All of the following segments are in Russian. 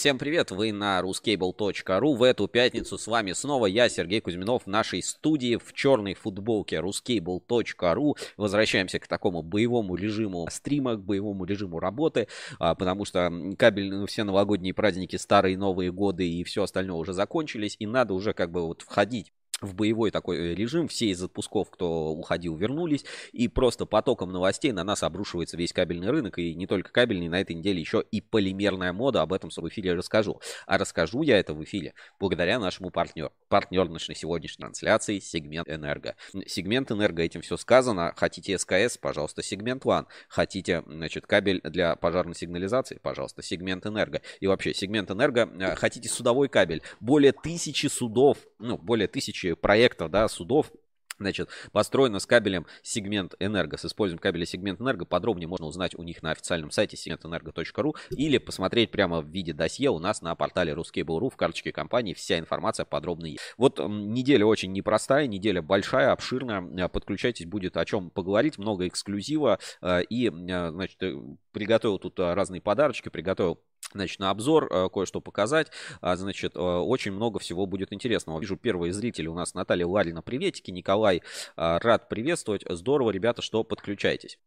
Всем привет, вы на ruscable.ru. В эту пятницу с вами снова я, Сергей Кузьминов, в нашей студии в черной футболке ruscable.ru. Возвращаемся к такому боевому режиму стрима, к боевому режиму работы, а, потому что кабель, ну, все новогодние праздники, старые Новые годы и все остальное уже закончились, и надо уже как бы вот входить в боевой такой э, режим. Все из отпусков, кто уходил, вернулись. И просто потоком новостей на нас обрушивается весь кабельный рынок. И не только кабельный, на этой неделе еще и полимерная мода. Об этом в эфире расскажу. А расскажу я это в эфире благодаря нашему партнеру. Партнер нашей сегодняшней трансляции сегмент Энерго. Сегмент Энерго, этим все сказано. Хотите СКС, пожалуйста, сегмент One. Хотите, значит, кабель для пожарной сигнализации, пожалуйста, сегмент Энерго. И вообще, сегмент Энерго. Э, хотите судовой кабель. Более тысячи судов, ну, более тысячи проектов, да, судов, Значит, построено с кабелем сегмент Энерго. С использованием кабеля сегмент Энерго подробнее можно узнать у них на официальном сайте segmentenergo.ru или посмотреть прямо в виде досье у нас на портале Ruskable.ru в карточке компании. Вся информация подробно есть. Вот неделя очень непростая, неделя большая, обширная. Подключайтесь, будет о чем поговорить. Много эксклюзива. Э, и, э, значит, э, приготовил тут разные подарочки, приготовил значит, на обзор э, кое-что показать. А, значит, э, очень много всего будет интересного. Вижу первые зрители у нас Наталья Ларина, приветики. Николай, а, рад приветствовать. Здорово, ребята, что подключаетесь.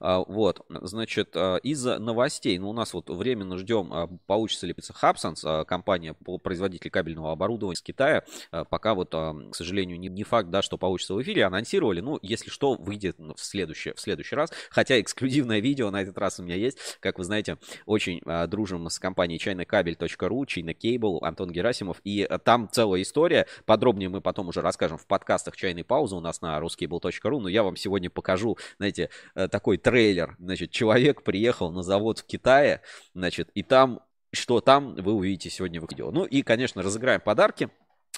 А, вот, значит, из новостей, ну, у нас вот временно ждем, получится ли Хабсанс, компания по производителю кабельного оборудования из Китая. Пока вот, к сожалению, не, факт, да, что получится в эфире, анонсировали. Ну, если что, выйдет в следующий, в следующий раз. Хотя эксклюзивное видео на этот раз у меня есть. Как вы знаете, очень дружим с компанией чайнокабель.ру, China Cable, Антон Герасимов. И там целая история. Подробнее мы потом уже расскажем в подкастах чайной паузы у нас на ruscable.ru. Но я вам сегодня покажу, знаете, такой трейлер. Значит, человек приехал на завод в Китае, значит, и там что там, вы увидите сегодня в видео. Ну и, конечно, разыграем подарки.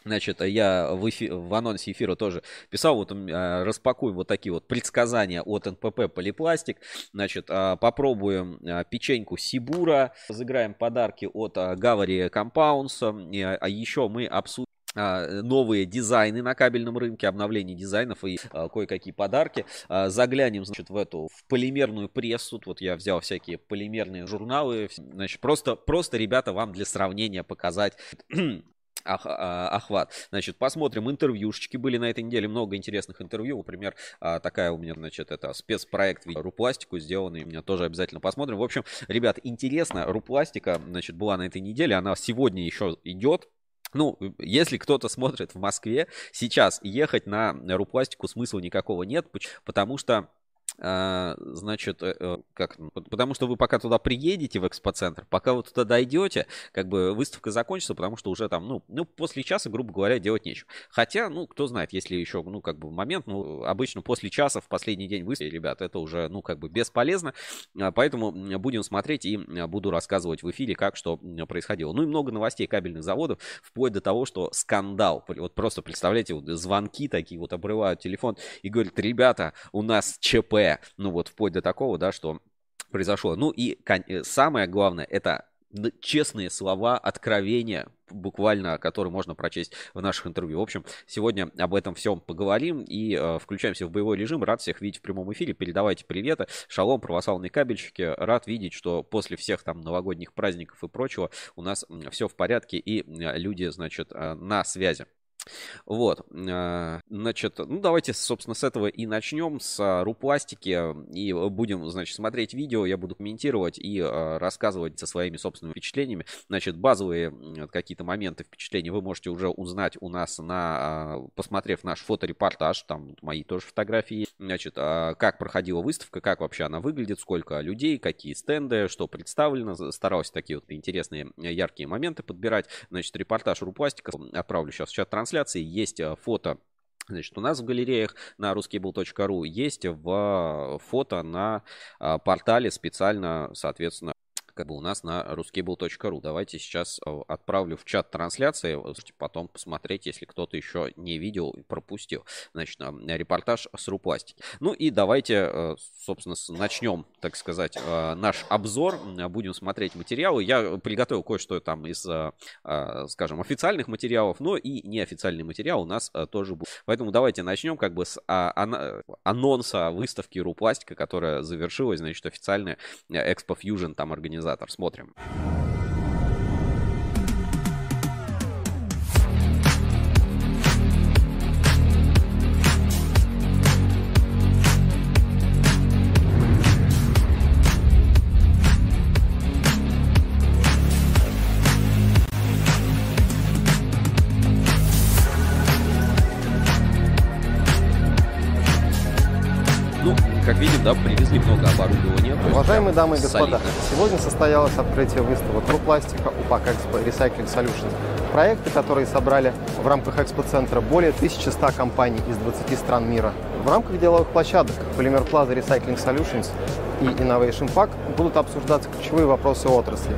Значит, я в, эфи, в анонсе эфира тоже писал, вот а, распакуем вот такие вот предсказания от НПП Полипластик. Значит, а, попробуем а, печеньку Сибура, разыграем подарки от Гавари Компаунса, а еще мы обсудим новые дизайны на кабельном рынке, обновление дизайнов и а, кое-какие подарки. А, заглянем, значит, в эту, в полимерную прессу. Вот я взял всякие полимерные журналы. Значит, просто, просто, ребята, вам для сравнения показать ох, а, охват. Значит, посмотрим, интервьюшечки были на этой неделе, много интересных интервью. Например, а, такая у меня, значит, это спецпроект Рупластику сделанный, меня тоже обязательно посмотрим. В общем, ребят, интересно, Рупластика, значит, была на этой неделе, она сегодня еще идет, ну, если кто-то смотрит в Москве, сейчас ехать на Рупластику смысла никакого нет, потому что значит, э, э, как, потому что вы пока туда приедете в экспоцентр, пока вы туда дойдете, как бы выставка закончится, потому что уже там, ну, ну, после часа, грубо говоря, делать нечего. Хотя, ну, кто знает, если еще, ну, как бы момент, ну, обычно после часа в последний день выставки, ребят, это уже, ну, как бы бесполезно, а, поэтому будем смотреть и буду рассказывать в эфире, как что происходило. Ну и много новостей кабельных заводов, вплоть до того, что скандал, вот просто представляете, вот звонки такие, вот обрывают телефон и говорят, ребята, у нас ЧП, ну вот вплоть до такого, да, что произошло. Ну и э, самое главное, это честные слова, откровения, буквально, которые можно прочесть в наших интервью. В общем, сегодня об этом всем поговорим и э, включаемся в боевой режим. Рад всех видеть в прямом эфире. Передавайте приветы. Шалом, православные кабельщики. Рад видеть, что после всех там новогодних праздников и прочего у нас все в порядке и люди, значит, э, на связи. Вот, а, значит, ну давайте, собственно, с этого и начнем, с а, рупластики, и будем, значит, смотреть видео, я буду комментировать и а, рассказывать со своими собственными впечатлениями. Значит, базовые какие-то моменты впечатления вы можете уже узнать у нас на, посмотрев наш фоторепортаж, там мои тоже фотографии, значит, как проходила выставка, как вообще она выглядит, сколько людей, какие стенды, что представлено, старался такие вот интересные, яркие моменты подбирать, значит, репортаж рупластика отправлю сейчас в чат трансляции, трансляции. Есть э, фото Значит, у нас в галереях на ruskable.ru есть в фото на портале специально, соответственно, как бы у нас на ruskable.ru. Давайте сейчас э, отправлю в чат трансляции, потом посмотреть, если кто-то еще не видел и пропустил. Значит, репортаж с Рупластики. Ну и давайте, э, собственно, начнем, так сказать, э, наш обзор. Будем смотреть материалы. Я приготовил кое-что там из, скажем, официальных материалов, но и неофициальный материал у нас тоже будет. Поэтому давайте начнем как бы с а, анонса выставки Рупластика, которая завершилась, значит, официальная Expo Fusion там организация анализатор. Смотрим. Ну, как видим, да, привезли много оборудования. Уважаемые дамы и господа сегодня состоялось открытие выставок «Рупластика» УПАК Экспо Recycling Solutions. Проекты, которые собрали в рамках экспоцентра более 1100 компаний из 20 стран мира. В рамках деловых площадок Полимер Plaza Recycling Solutions и Innovation Park будут обсуждаться ключевые вопросы отрасли.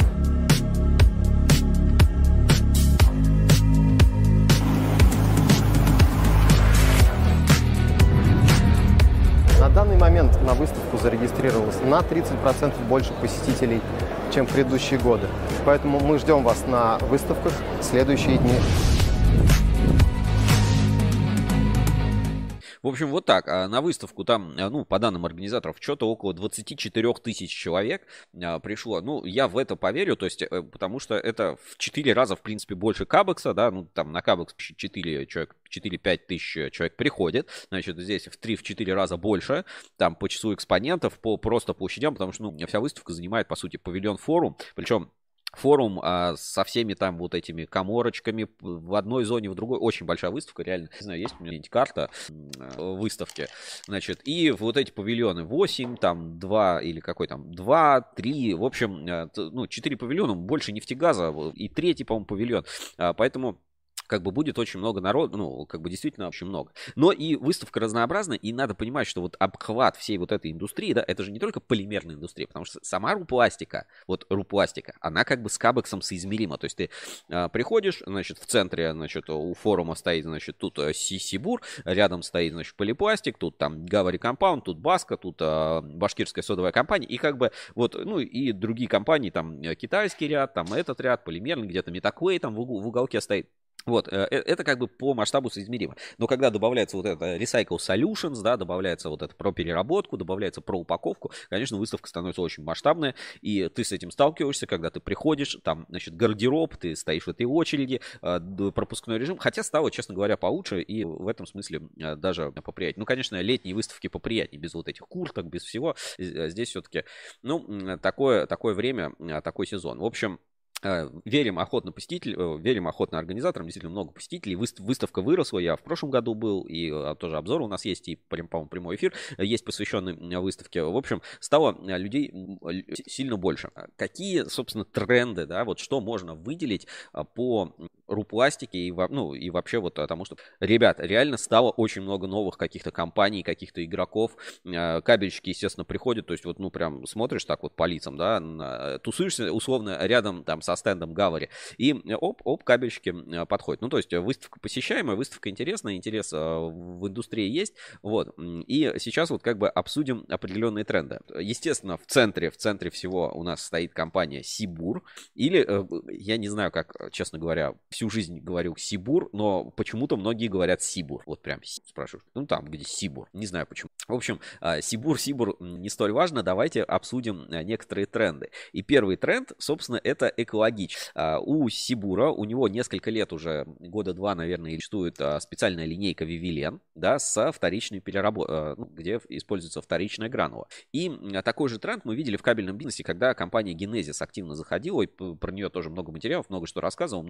Данный момент на выставку зарегистрировалось на 30% больше посетителей, чем в предыдущие годы. Поэтому мы ждем вас на выставках в следующие дни. В общем, вот так. А на выставку там, а, ну, по данным организаторов, что-то около 24 тысяч человек а, пришло. Ну, я в это поверю, то есть, э, потому что это в 4 раза, в принципе, больше Кабекса, да, ну, там на Кабекс 4 человек, 4-5 тысяч человек приходит, значит, здесь в 3-4 раза больше, там по числу экспонентов, по просто площадям, потому что, ну, вся выставка занимает, по сути, павильон форум, причем форум а, со всеми там вот этими коморочками в одной зоне, в другой. Очень большая выставка, реально. Не знаю, есть у меня карта выставки. Значит, и вот эти павильоны 8, там 2 или какой там, 2, 3, в общем, а, ну, 4 павильона, больше нефтегаза и третий, по-моему, павильон. А, поэтому как бы будет очень много народу, ну, как бы действительно очень много. Но и выставка разнообразная, и надо понимать, что вот обхват всей вот этой индустрии, да, это же не только полимерная индустрия, потому что сама рупластика, вот рупластика, она как бы с кабексом соизмерима. То есть ты а, приходишь, значит, в центре, значит, у форума стоит, значит, тут э, Сибур, рядом стоит, значит, полипластик, тут там Гавари Компаунд, тут Баска, тут а, башкирская содовая компания, и как бы вот, ну, и другие компании, там, э, китайский ряд, там, этот ряд, полимерный, где-то Метаклэй там в, угол, в уголке стоит. Вот, э, э, это как бы по масштабу соизмеримо. Но когда добавляется вот это Recycling Solutions, да, добавляется вот это про переработку, добавляется про упаковку, конечно, выставка становится очень масштабная, и ты с этим сталкиваешься, когда ты приходишь, там, значит, гардероб, ты стоишь в этой очереди, э, пропускной режим, хотя стало, честно говоря, получше, и в этом смысле даже поприятнее. Ну, конечно, летние выставки поприятнее, без вот этих курток, без всего. Здесь все-таки, ну, такое, такое время, такой сезон. В общем, верим охотно посетителям, э, верим охотно организаторам, действительно много посетителей. Выставка выросла, я в прошлом году был, и э, тоже обзор у нас есть, и, по-моему, прямой эфир есть посвященный выставке. В общем, стало людей сильно больше. Какие, собственно, тренды, да, вот что можно выделить по рупластике и, ну, и вообще вот тому, что, ребят, реально стало очень много новых каких-то компаний, каких-то игроков. Кабельщики, естественно, приходят, то есть вот, ну, прям смотришь так вот по лицам, да, тусуешься условно рядом там со стендом Гавари. И оп, оп, кабельщики э, подходят. Ну, то есть выставка посещаемая, выставка интересная, интерес э, в индустрии есть. Вот. И сейчас вот как бы обсудим определенные тренды. Естественно, в центре, в центре всего у нас стоит компания Сибур. Или, э, я не знаю, как, честно говоря, всю жизнь говорю Сибур, но почему-то многие говорят Сибур. Вот прям спрашивают. Ну, там, где Сибур. Не знаю почему. В общем, Сибур, Сибур не столь важно. Давайте обсудим некоторые тренды. И первый тренд, собственно, это эко экологич. А, у Сибура, у него несколько лет уже, года два, наверное, существует а, специальная линейка Вивилен, да, со вторичной переработкой, а, ну, где используется вторичная гранула. И такой же тренд мы видели в кабельном бизнесе, когда компания Genesis активно заходила, и про нее тоже много материалов, много что рассказывал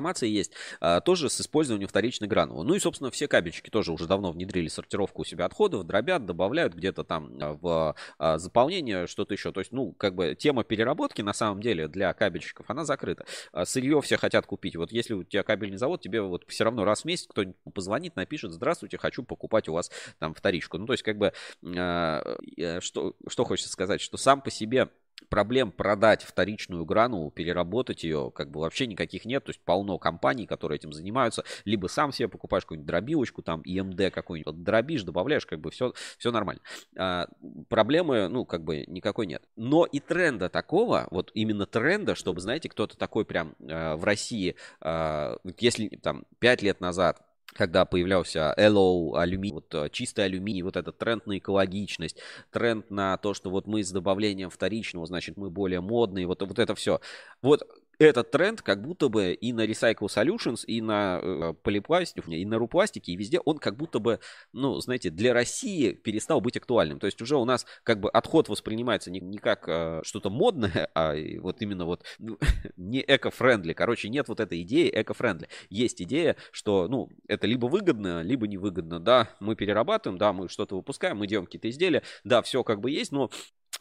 информация есть, а, тоже с использованием вторичной гранулы. Ну и, собственно, все кабельчики тоже уже давно внедрили сортировку у себя отходов, дробят, добавляют где-то там а, в а, заполнение что-то еще. То есть, ну, как бы тема переработки на самом деле для кабельщиков, она закрыта. Сырье все хотят купить. Вот если у тебя кабельный завод, тебе вот все равно раз в месяц кто-нибудь позвонит, напишет, здравствуйте, хочу покупать у вас там вторичку. Ну, то есть, как бы, что, что хочется сказать, что сам по себе проблем продать вторичную гранулу, переработать ее, как бы вообще никаких нет. То есть полно компаний, которые этим занимаются. Либо сам себе покупаешь какую-нибудь дробилочку, там, EMD какой-нибудь, дробишь, добавляешь, как бы все, все нормально. А, проблемы, ну, как бы никакой нет. Но и тренда такого, вот именно тренда, чтобы, знаете, кто-то такой прям а, в России, а, если там 5 лет назад когда появлялся LO, алюминий, вот э, чистый алюминий, вот этот тренд на экологичность, тренд на то, что вот мы с добавлением вторичного, значит, мы более модные, вот, вот это все. Вот этот тренд как будто бы и на Recycle Solutions, и на э, полипластике, и на рупластике, и везде он как будто бы, ну, знаете, для России перестал быть актуальным. То есть уже у нас как бы отход воспринимается не, не как э, что-то модное, а вот именно вот ну, не эко-френдли. Короче, нет вот этой идеи эко-френдли. Есть идея, что, ну, это либо выгодно, либо невыгодно. Да, мы перерабатываем, да, мы что-то выпускаем, мы делаем какие-то изделия, да, все как бы есть, но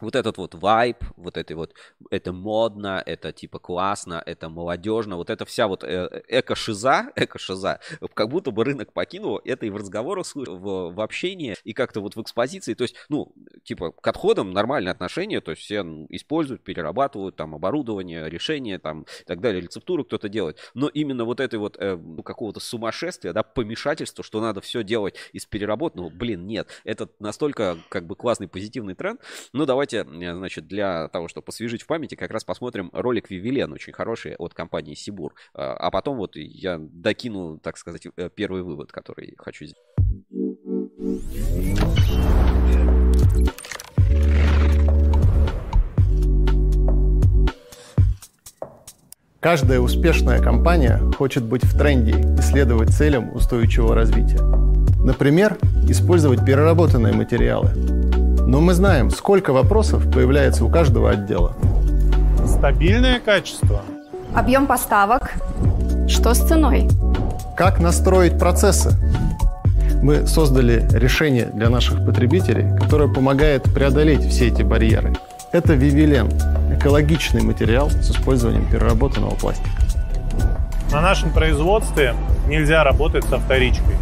вот этот вот вайб, вот это вот, это модно, это типа классно, это молодежно, вот эта вся вот э, эко-шиза, эко-шиза, как будто бы рынок покинул это и в разговорах, в, в общении, и как-то вот в экспозиции, то есть, ну, типа, к отходам нормальное отношение, то есть все используют, перерабатывают там оборудование, решения там и так далее, рецептуру кто-то делает, но именно вот этой вот э, ну, какого-то сумасшествия, да, помешательства, что надо все делать из переработанного, блин, нет, это настолько как бы классный позитивный тренд, ну, давайте давайте, э, значит, для того, чтобы посвежить в памяти, как раз посмотрим ролик Вивилен, очень хороший, от компании Сибур. А, а потом вот я докину, так сказать, э, первый вывод, который хочу сделать. Каждая успешная компания хочет быть в тренде и следовать целям устойчивого развития. Например, использовать переработанные материалы, но мы знаем, сколько вопросов появляется у каждого отдела. Стабильное качество. Объем поставок. Что с ценой? Как настроить процессы? Мы создали решение для наших потребителей, которое помогает преодолеть все эти барьеры. Это Вивилен – экологичный материал с использованием переработанного пластика. На нашем производстве нельзя работать со вторичкой.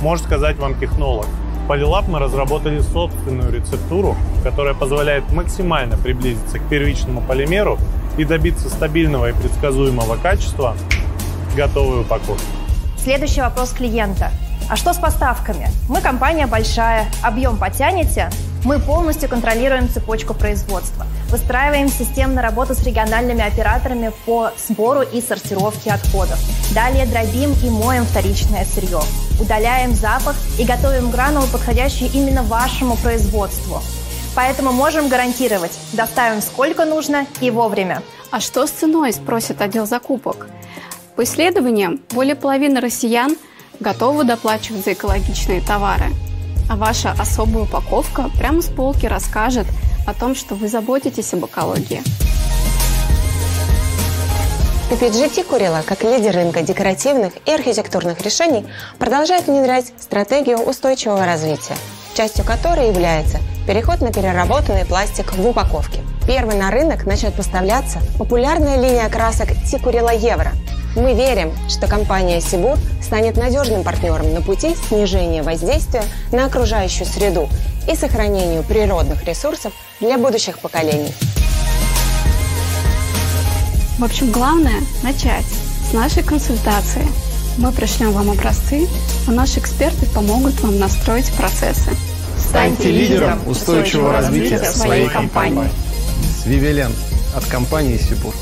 Может сказать вам технолог – Polylab мы разработали собственную рецептуру, которая позволяет максимально приблизиться к первичному полимеру и добиться стабильного и предсказуемого качества готовой упаковки. Следующий вопрос клиента. А что с поставками? Мы компания большая, объем потянете? Мы полностью контролируем цепочку производства. Выстраиваем системную работу с региональными операторами по сбору и сортировке отходов. Далее дробим и моем вторичное сырье. Удаляем запах и готовим гранулы, подходящие именно вашему производству. Поэтому можем гарантировать, доставим сколько нужно и вовремя. А что с ценой, спросит отдел закупок. По исследованиям, более половины россиян готовы доплачивать за экологичные товары. А ваша особая упаковка прямо с полки расскажет – о том, что вы заботитесь об экологии. PPG Курила, как лидер рынка декоративных и архитектурных решений, продолжает внедрять стратегию устойчивого развития, частью которой является переход на переработанный пластик в упаковке. Первый на рынок начнет поставляться популярная линия красок Тикурила Евро. Мы верим, что компания Сибур станет надежным партнером на пути снижения воздействия на окружающую среду и сохранению природных ресурсов для будущих поколений. В общем, главное – начать с нашей консультации. Мы пришлем вам образцы, а наши эксперты помогут вам настроить процессы. Станьте лидером устойчивого развития своей компании. С Вивелен от компании Сибур.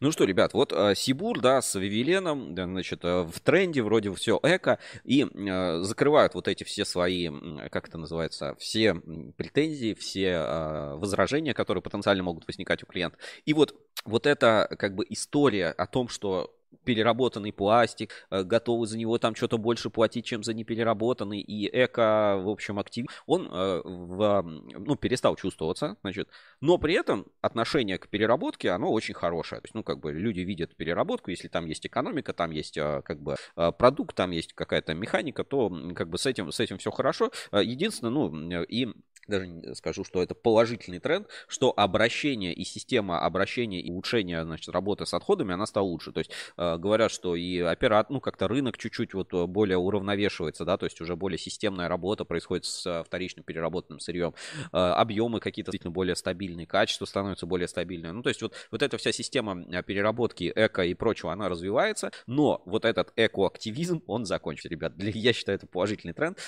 Ну что, ребят, вот э, Сибур, да, с Вивиленом, значит, э, в тренде вроде все эко, и э, закрывают вот эти все свои, как это называется, все претензии, все э, возражения, которые потенциально могут возникать у клиента. И вот, вот эта как бы история о том, что переработанный пластик, э, готовы за него там что-то больше платить, чем за непереработанный, и эко, в общем, актив, он э, в, ну, перестал чувствоваться, значит, но при этом отношение к переработке, оно очень хорошее, то есть, ну, как бы люди видят переработку, если там есть экономика, там есть, э, как бы, продукт, там есть какая-то механика, то, как бы, с этим, с этим все хорошо, единственное, ну, и даже скажу, что это положительный тренд, что обращение и система обращения и улучшения значит, работы с отходами, она стала лучше. То есть э, говорят, что и оператор, ну как-то рынок чуть-чуть вот э, более уравновешивается, да, то есть уже более системная работа происходит с э, вторичным переработанным сырьем, э, объемы какие-то действительно более стабильные, качество становится более стабильное. Ну то есть вот, вот эта вся система э, переработки эко и прочего, она развивается, но вот этот эко-активизм, он закончится, ребят. Для, я считаю, это положительный тренд.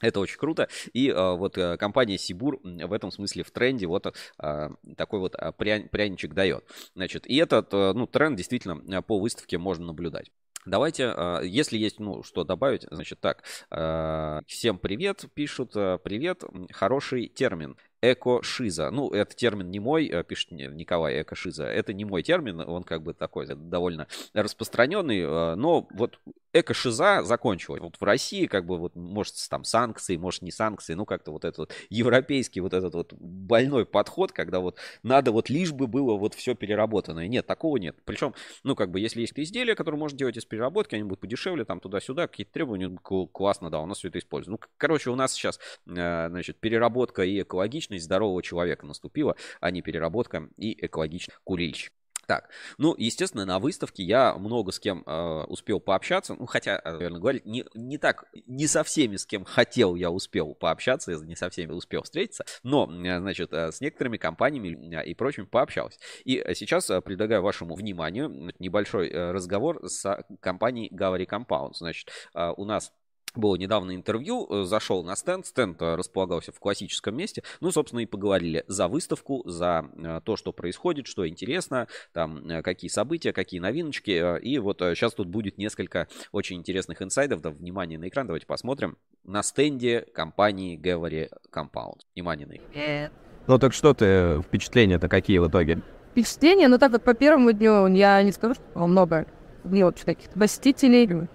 Это очень круто. И э, вот э, компания Сибур в этом смысле в тренде вот э, такой вот э, пря, пряничек дает. Значит, и этот э, ну, тренд действительно по выставке можно наблюдать. Давайте, э, если есть, ну, что добавить, значит так, всем привет, пишут, привет, хороший термин, эко-шиза. Ну, это термин не мой, э, пишет Николай эко-шиза. Это не мой термин, он как бы такой довольно распространенный, э, но вот эко-шиза закончилась. Вот в России, как бы, вот, может, там санкции, может, не санкции, ну, как-то вот этот вот европейский вот этот вот больной подход, когда вот надо вот лишь бы было вот все переработанное. Нет, такого нет. Причем, ну, как бы, если есть изделия, которые можно делать из переработки, они будут подешевле, там, туда-сюда, какие-то требования, ну, классно, да, у нас все это используется. Ну, короче, у нас сейчас, э, значит, переработка и экологичность здорового человека наступила, а не переработка и экологичность курильщик. Так, ну, естественно, на выставке я много с кем э, успел пообщаться. Ну, хотя, э, наверное, говорить, не, не так, не со всеми, с кем хотел, я успел пообщаться, не со всеми успел встретиться, но, э, значит, э, с некоторыми компаниями и прочим пообщался. И сейчас предлагаю вашему вниманию небольшой разговор с компанией Gallery Compound. Значит, у нас было недавно интервью, э, зашел на стенд, стенд э, располагался в классическом месте, ну, собственно, и поговорили за выставку, за э, то, что происходит, что интересно, там, какие события, какие новиночки, и вот сейчас тут будет несколько очень интересных инсайдов, да, внимание на экран, давайте посмотрим, на стенде компании Gallery Compound. Внимание на экран. Ну, так что ты, впечатления-то какие в итоге? Впечатления, ну, так вот, по первому дню я не скажу, что много мелочь каких-то посетителей, Э,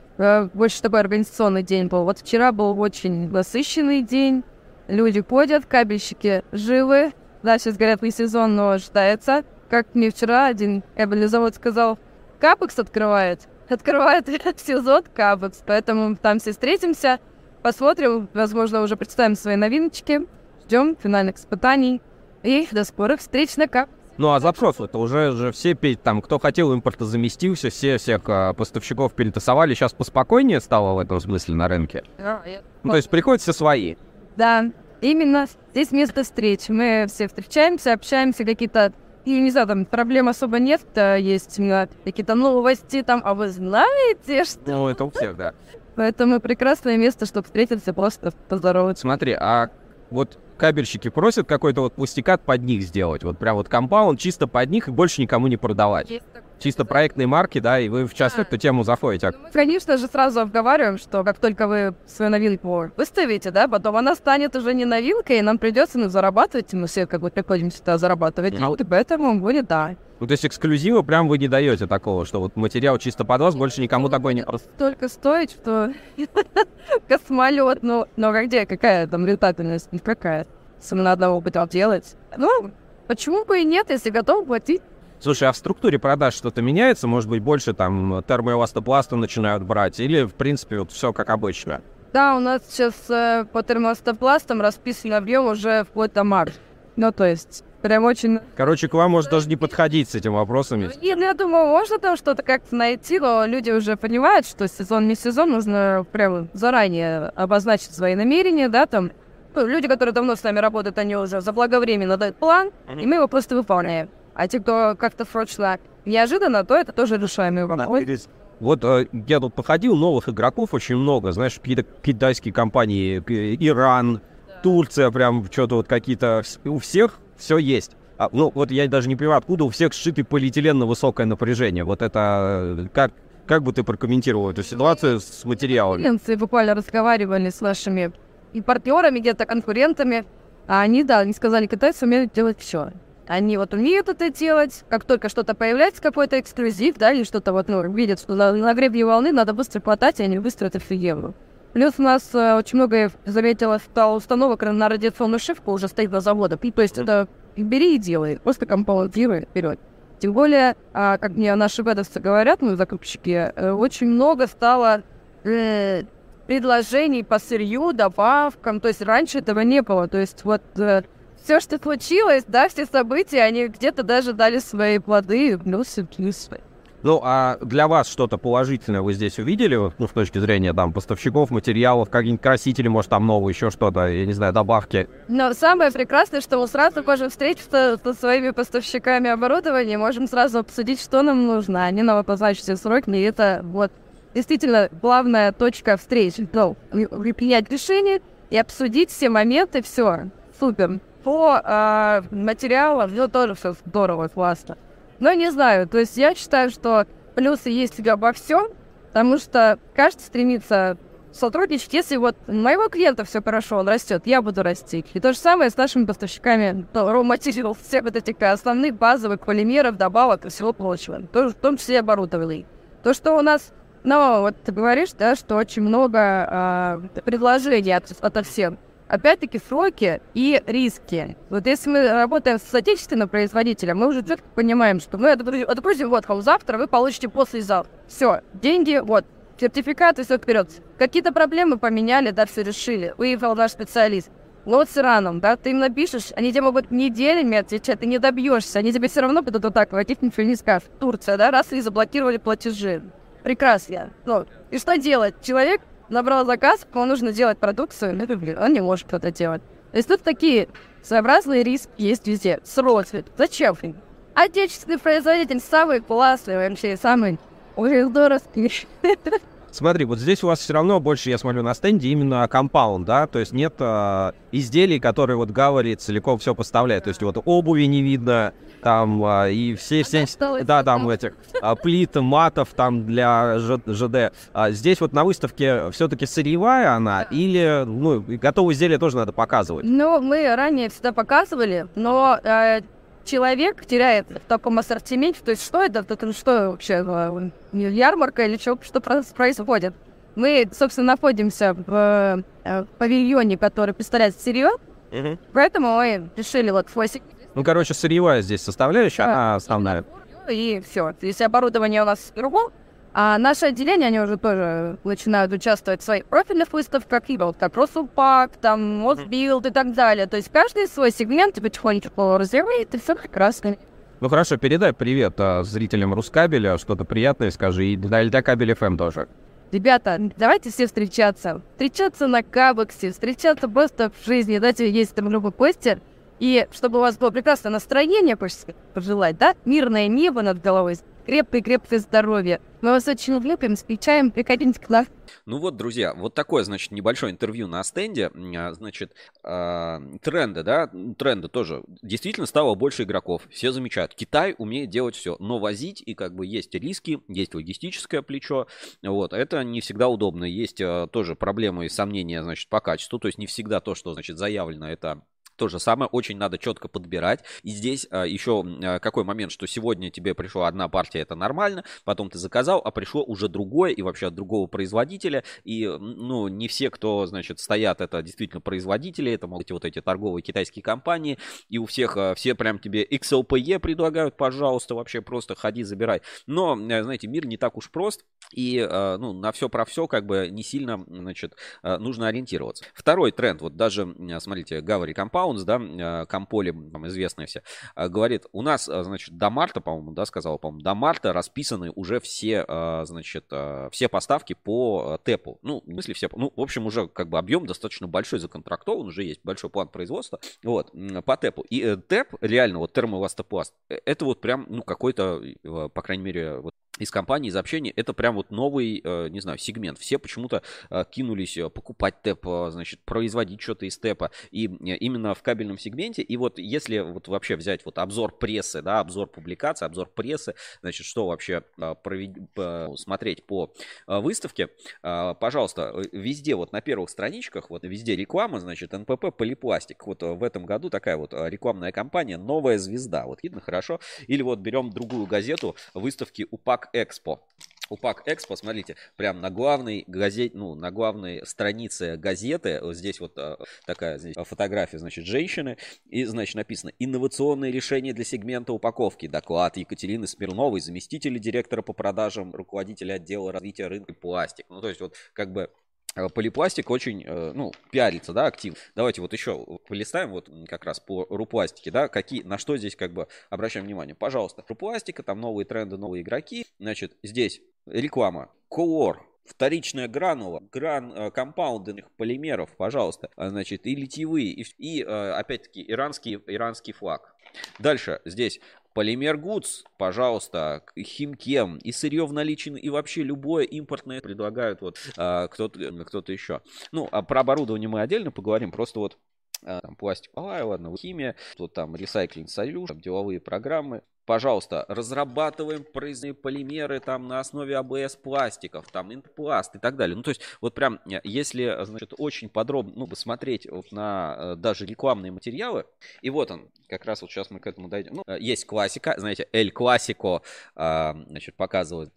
больше такой организационный день был. Вот вчера был очень насыщенный день. Люди ходят, кабельщики живы. Да, сейчас говорят, не сезон, но ожидается. Как мне вчера один кабелезавод сказал, Капекс открывает. Открывает сезон Капекс. Поэтому там все встретимся, посмотрим, возможно, уже представим свои новиночки. Ждем финальных испытаний и до скорых встреч на Капекс. Ну а запрос это уже же все там, кто хотел импорта заместился, все всех а, поставщиков перетасовали. Сейчас поспокойнее стало в этом смысле на рынке. А. Ну, то есть приходят все свои. Да, именно здесь место встреч. Мы все встречаемся, общаемся, какие-то я не знаю, там проблем особо нет, да, есть какие-то новости там, а вы знаете, что... Ну, это у всех, да. Поэтому прекрасное место, чтобы встретиться, просто поздороваться. Смотри, а вот кабельщики просят какой-то вот пустикат под них сделать. Вот прям вот компаунд чисто под них и больше никому не продавать. Чисто проектные марки, да, и вы в часто эту тему заходите. Ну, мы, конечно же, сразу обговариваем, что как только вы свою новинку выставите, да, потом она станет уже не новинкой, и нам придется ну, зарабатывать, мы все как бы приходим сюда зарабатывать. А вот и поэтому будет, да. Ну, то есть эксклюзива прям вы не даете такого, что вот материал чисто под вас, больше никому такой не... Столько стоит, что космолет, ну, ну а где, какая там рентабельность, какая? Если на одного бы делать. Ну, почему бы и нет, если готов платить? Слушай, а в структуре продаж что-то меняется? Может быть, больше там термоэластопласта начинают брать? Или, в принципе, вот все как обычно? Да, у нас сейчас э, по термоэластопластам расписан объем уже вплоть до марта. Ну, то есть, прям очень... Короче, к вам может даже не подходить с этими вопросами. Нет, ну, я думаю, можно там что-то как-то найти, но люди уже понимают, что сезон не сезон, нужно прям заранее обозначить свои намерения, да, там, ну, люди, которые давно с нами работают, они уже заблаговременно дают план, и мы его просто выполняем. А те, кто как-то срочно неожиданно, то это тоже решаемый вопрос. Вот э, я тут походил, новых игроков очень много, знаешь, какие-то китайские компании, Иран, да. Турция, прям что-то вот какие-то, у всех все есть. А, ну, вот я даже не понимаю, откуда у всех сшитый полиэтилен на высокое напряжение. Вот это э, как, как бы ты прокомментировал эту ситуацию с материалами? Мы буквально разговаривали с вашими и партнерами, где-то конкурентами. А они, да, они сказали, китайцы умеют делать все. Они вот умеют это делать, как только что-то появляется, какой-то эксклюзив, да, или что-то вот, ну, видят, что на, на гребне волны надо быстро хватать, и они быстро это все делают. Плюс у нас э, очень много, заметила, стало установок на радиационную шивку уже стоит на заводах. И, то есть это бери и делай, просто компаундируй вперед. Тем более, а, как мне наши ведовцы говорят, ну, закупщики, э, очень много стало э, предложений по сырью, добавкам. То есть раньше этого не было. То есть вот э, все, что случилось, да, все события, они где-то даже дали свои плоды, плюсы, плюсы. Ну, а для вас что-то положительное вы здесь увидели, ну, с точки зрения, там, поставщиков, материалов, какие-нибудь красители, может, там новые, еще что-то, я не знаю, добавки? Но самое прекрасное, что мы сразу можем встретиться со своими поставщиками оборудования, можем сразу обсудить, что нам нужно. Они нам обозначат все сроки, и это вот действительно главная точка встречи. Ну, принять решение и обсудить все моменты, все, супер. По э, материалам, ну, тоже все здорово, классно. Но не знаю, то есть я считаю, что плюсы есть обо всем, потому что каждый стремится сотрудничать, если вот моего клиента все хорошо, он растет, я буду расти. И то же самое с нашими поставщиками material, всех вот этих основных базовых полимеров, добавок и всего прочего, тоже, в том числе оборудования. То, что у нас но вот ты говоришь, да, что очень много э, предложений от, от всех. Опять-таки сроки и риски. Вот если мы работаем с отечественным производителем, мы уже четко понимаем, что мы отгрузим вот завтра, вы получите послезавтра. Все, деньги, вот, сертификаты, все вперед. Какие-то проблемы поменяли, да, все решили. Выехал наш специалист. Но вот с Ираном, да, ты им напишешь, они тебе могут неделями отвечать, ты не добьешься, они тебе все равно будут вот так платить, ничего не скажут. Турция, да, раз и заблокировали платежи. Прекрасно. Ну, и что делать? Человек набрал заказ, ему нужно делать продукцию, ну, он не может это делать. То есть тут такие своеобразные риски есть везде. Сроки. Зачем? Отечественный производитель самый классный вообще, самый очень здоровый. Смотри, вот здесь у вас все равно больше, я смотрю, на стенде именно компаунд, да, то есть нет э, изделий, которые вот Гавари целиком все поставляет, то есть вот обуви не видно, там э, и все, все, да, там этих э, плит, матов там для Ж, ЖД. А здесь вот на выставке все-таки сырьевая она или, ну, готовые изделия тоже надо показывать? Ну, мы ранее всегда показывали, но э, человек теряет в таком ассортименте, то есть что это, это что вообще, э, ярмарка или что, что происходит. Мы, собственно, находимся в э, павильоне, который представляет сырье, угу. поэтому мы решили вот фосик. Ну, короче, сырьевая здесь составляющая, да. она основная. И все. Если оборудование у нас другое, а наше отделение, они уже тоже начинают участвовать в своих профильных выставках, и вот как Росупак, там, Мосбилд и так далее. То есть каждый свой сегмент потихонечку развивает, и все прекрасно. Ну хорошо, передай привет а, зрителям Рускабеля, что-то приятное скажи, и для Ильда Кабель ФМ тоже. Ребята, давайте все встречаться. Встречаться на Кабексе, встречаться просто в жизни. Давайте есть там любой постер. И чтобы у вас было прекрасное настроение, хочется пожелать, да? Мирное небо над головой, крепкое-крепкое здоровье. Мы вас очень любим, встречаем, приходите к нам. Ну вот, друзья, вот такое, значит, небольшое интервью на стенде. А, значит, э, тренды, да, тренды тоже. Действительно стало больше игроков. Все замечают. Китай умеет делать все, но возить и как бы есть риски, есть логистическое плечо. Вот, это не всегда удобно. Есть э, тоже проблемы и сомнения, значит, по качеству. То есть не всегда то, что, значит, заявлено, это то же самое, очень надо четко подбирать. И здесь а, еще а, какой момент, что сегодня тебе пришла одна партия, это нормально, потом ты заказал, а пришло уже другое и вообще от другого производителя. И, ну, не все, кто, значит, стоят, это действительно производители, это могут быть вот эти торговые китайские компании, и у всех а, все прям тебе XLPE предлагают, пожалуйста, вообще просто ходи, забирай. Но, э, знаете, мир не так уж прост, и, ну, на все про все как бы не сильно, значит, нужно ориентироваться. Второй тренд, вот даже, смотрите, Гавари Compound, Даунс, да, а, Камполи, там известные все, а, говорит, у нас, а, значит, до марта, по-моему, да, сказал, по-моему, до марта расписаны уже все, значит, все поставки по ТЭПу. Ну, в смысле все, ну, в общем, уже как бы объем достаточно большой законтрактован, уже есть большой план производства, вот, по ТЭПу. И э, ТЭП, реально, вот термоэластопласт, э, это вот прям, ну, какой-то, э, по крайней мере, вот из компании, из общения, это прям вот новый, э, не знаю, сегмент. Все почему-то э, кинулись э, покупать ТЭП, значит, производить что-то из ТЭПа. И именно в кабельном сегменте. И вот если вот вообще взять вот обзор прессы, да, обзор публикации, обзор прессы, значит, что вообще провед... смотреть по выставке, пожалуйста, везде вот на первых страничках, вот везде реклама, значит, НПП Полипластик. Вот в этом году такая вот рекламная кампания «Новая звезда». Вот видно хорошо. Или вот берем другую газету выставки УПАК Экспо. УПАК Экспо, смотрите, прям на главной газете, ну, на главной странице газеты, вот здесь вот а, такая здесь фотография, значит, женщины, и, значит, написано «Инновационные решения для сегмента упаковки». Доклад Екатерины Смирновой, заместителя директора по продажам, руководителя отдела развития рынка пластик. Ну, то есть вот как бы полипластик очень, э, ну, пиарится, да, активно. Давайте вот еще полистаем вот как раз по рупластике, да, какие, на что здесь как бы обращаем внимание. Пожалуйста, рупластика, там новые тренды, новые игроки. Значит, здесь реклама. Color, вторичная гранула, гран э, компаундных полимеров, пожалуйста, значит, и литьевые, и, и опять-таки иранский, иранский флаг. Дальше здесь Полимер Гудс, пожалуйста, Химкем, и сырье в наличии, и вообще любое импортное предлагают вот а, кто-то, кто-то еще. Ну, а про оборудование мы отдельно поговорим, просто вот там пластиковая, ладно, химия, тут там recycling solution, деловые программы. Пожалуйста, разрабатываем производные полимеры там на основе АБС пластиков, там интпласт и так далее. Ну, то есть, вот прям, э, если, значит, очень подробно, ну, посмотреть вот на э, даже рекламные материалы, и вот он, как раз вот сейчас мы к этому дойдем. Ну, э, есть классика, знаете, Эль Классико, значит, показывает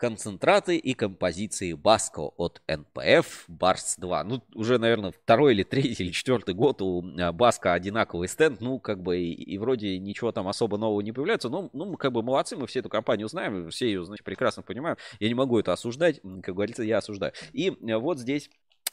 концентраты и композиции Баско от НПФ Барс 2. Ну, уже, наверное, второй или третий или четвертый год у а, Баска одинаковый стенд. Ну, как бы, и, и вроде ничего там особо нового не появляется. Но, ну, как бы, молодцы, мы все эту компанию знаем, все ее, значит, прекрасно понимаем. Я не могу это осуждать, как говорится, я осуждаю. И вот здесь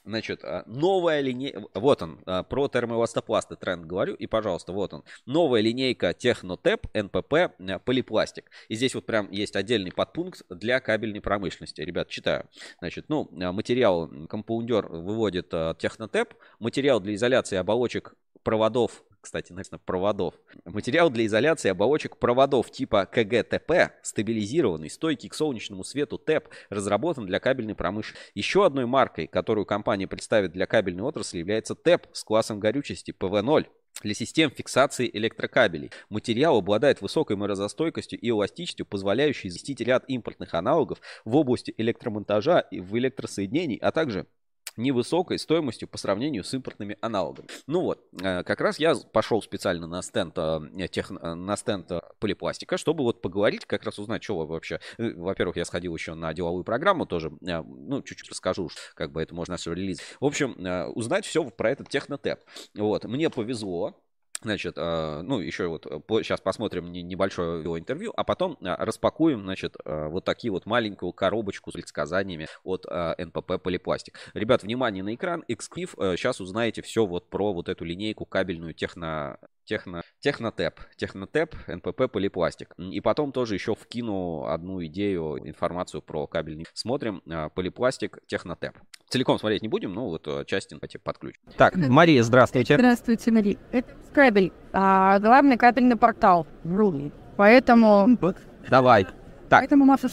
Значит, а, новая линейка, вот он, а, про термоэластопласты тренд говорю, и, пожалуйста, вот он, новая линейка Технотеп НПП а, полипластик. И здесь вот прям есть отдельный подпункт для кабельной промышленности. Ребят, читаю. Значит, ну, материал компаундер выводит Технотеп, материал для изоляции оболочек проводов кстати, написано проводов. Материал для изоляции оболочек проводов типа КГТП, стабилизированный, стойкий к солнечному свету ТЭП, разработан для кабельной промышленности. Еще одной маркой, которую компания представит для кабельной отрасли, является ТЭП с классом горючести ПВ-0 для систем фиксации электрокабелей. Материал обладает высокой морозостойкостью и эластичностью, позволяющей защитить ряд импортных аналогов в области электромонтажа и в электросоединений, а также невысокой стоимостью по сравнению с импортными аналогами. Ну вот, э, как раз я пошел специально на стенд, э, тех, э, на стенд полипластика, чтобы вот поговорить, как раз узнать, что вообще. Во-первых, я сходил еще на деловую программу тоже, ну, чуть-чуть расскажу, как бы это можно все релиз. В общем, узнать все про этот технотеп. Вот, мне повезло, Значит, а, ну, еще вот сейчас посмотрим небольшое интервью, а потом а, распакуем, значит, а, вот такие вот маленькую коробочку с предсказаниями от НПП Полипластик. Ребят, внимание на экран, эксклюзив, сейчас узнаете все вот про вот эту линейку кабельную техно, техно, технотеп, технотеп, НПП Полипластик. И потом тоже еще вкину одну идею, информацию про кабельный. Смотрим, Полипластик, технотеп. Целиком смотреть не будем, но вот части давайте подключим. Так, Мария, здравствуйте. Здравствуйте, Мария. Это кабель, а главный кабельный портал в Рули. Поэтому... Давай. Так. Поэтому масса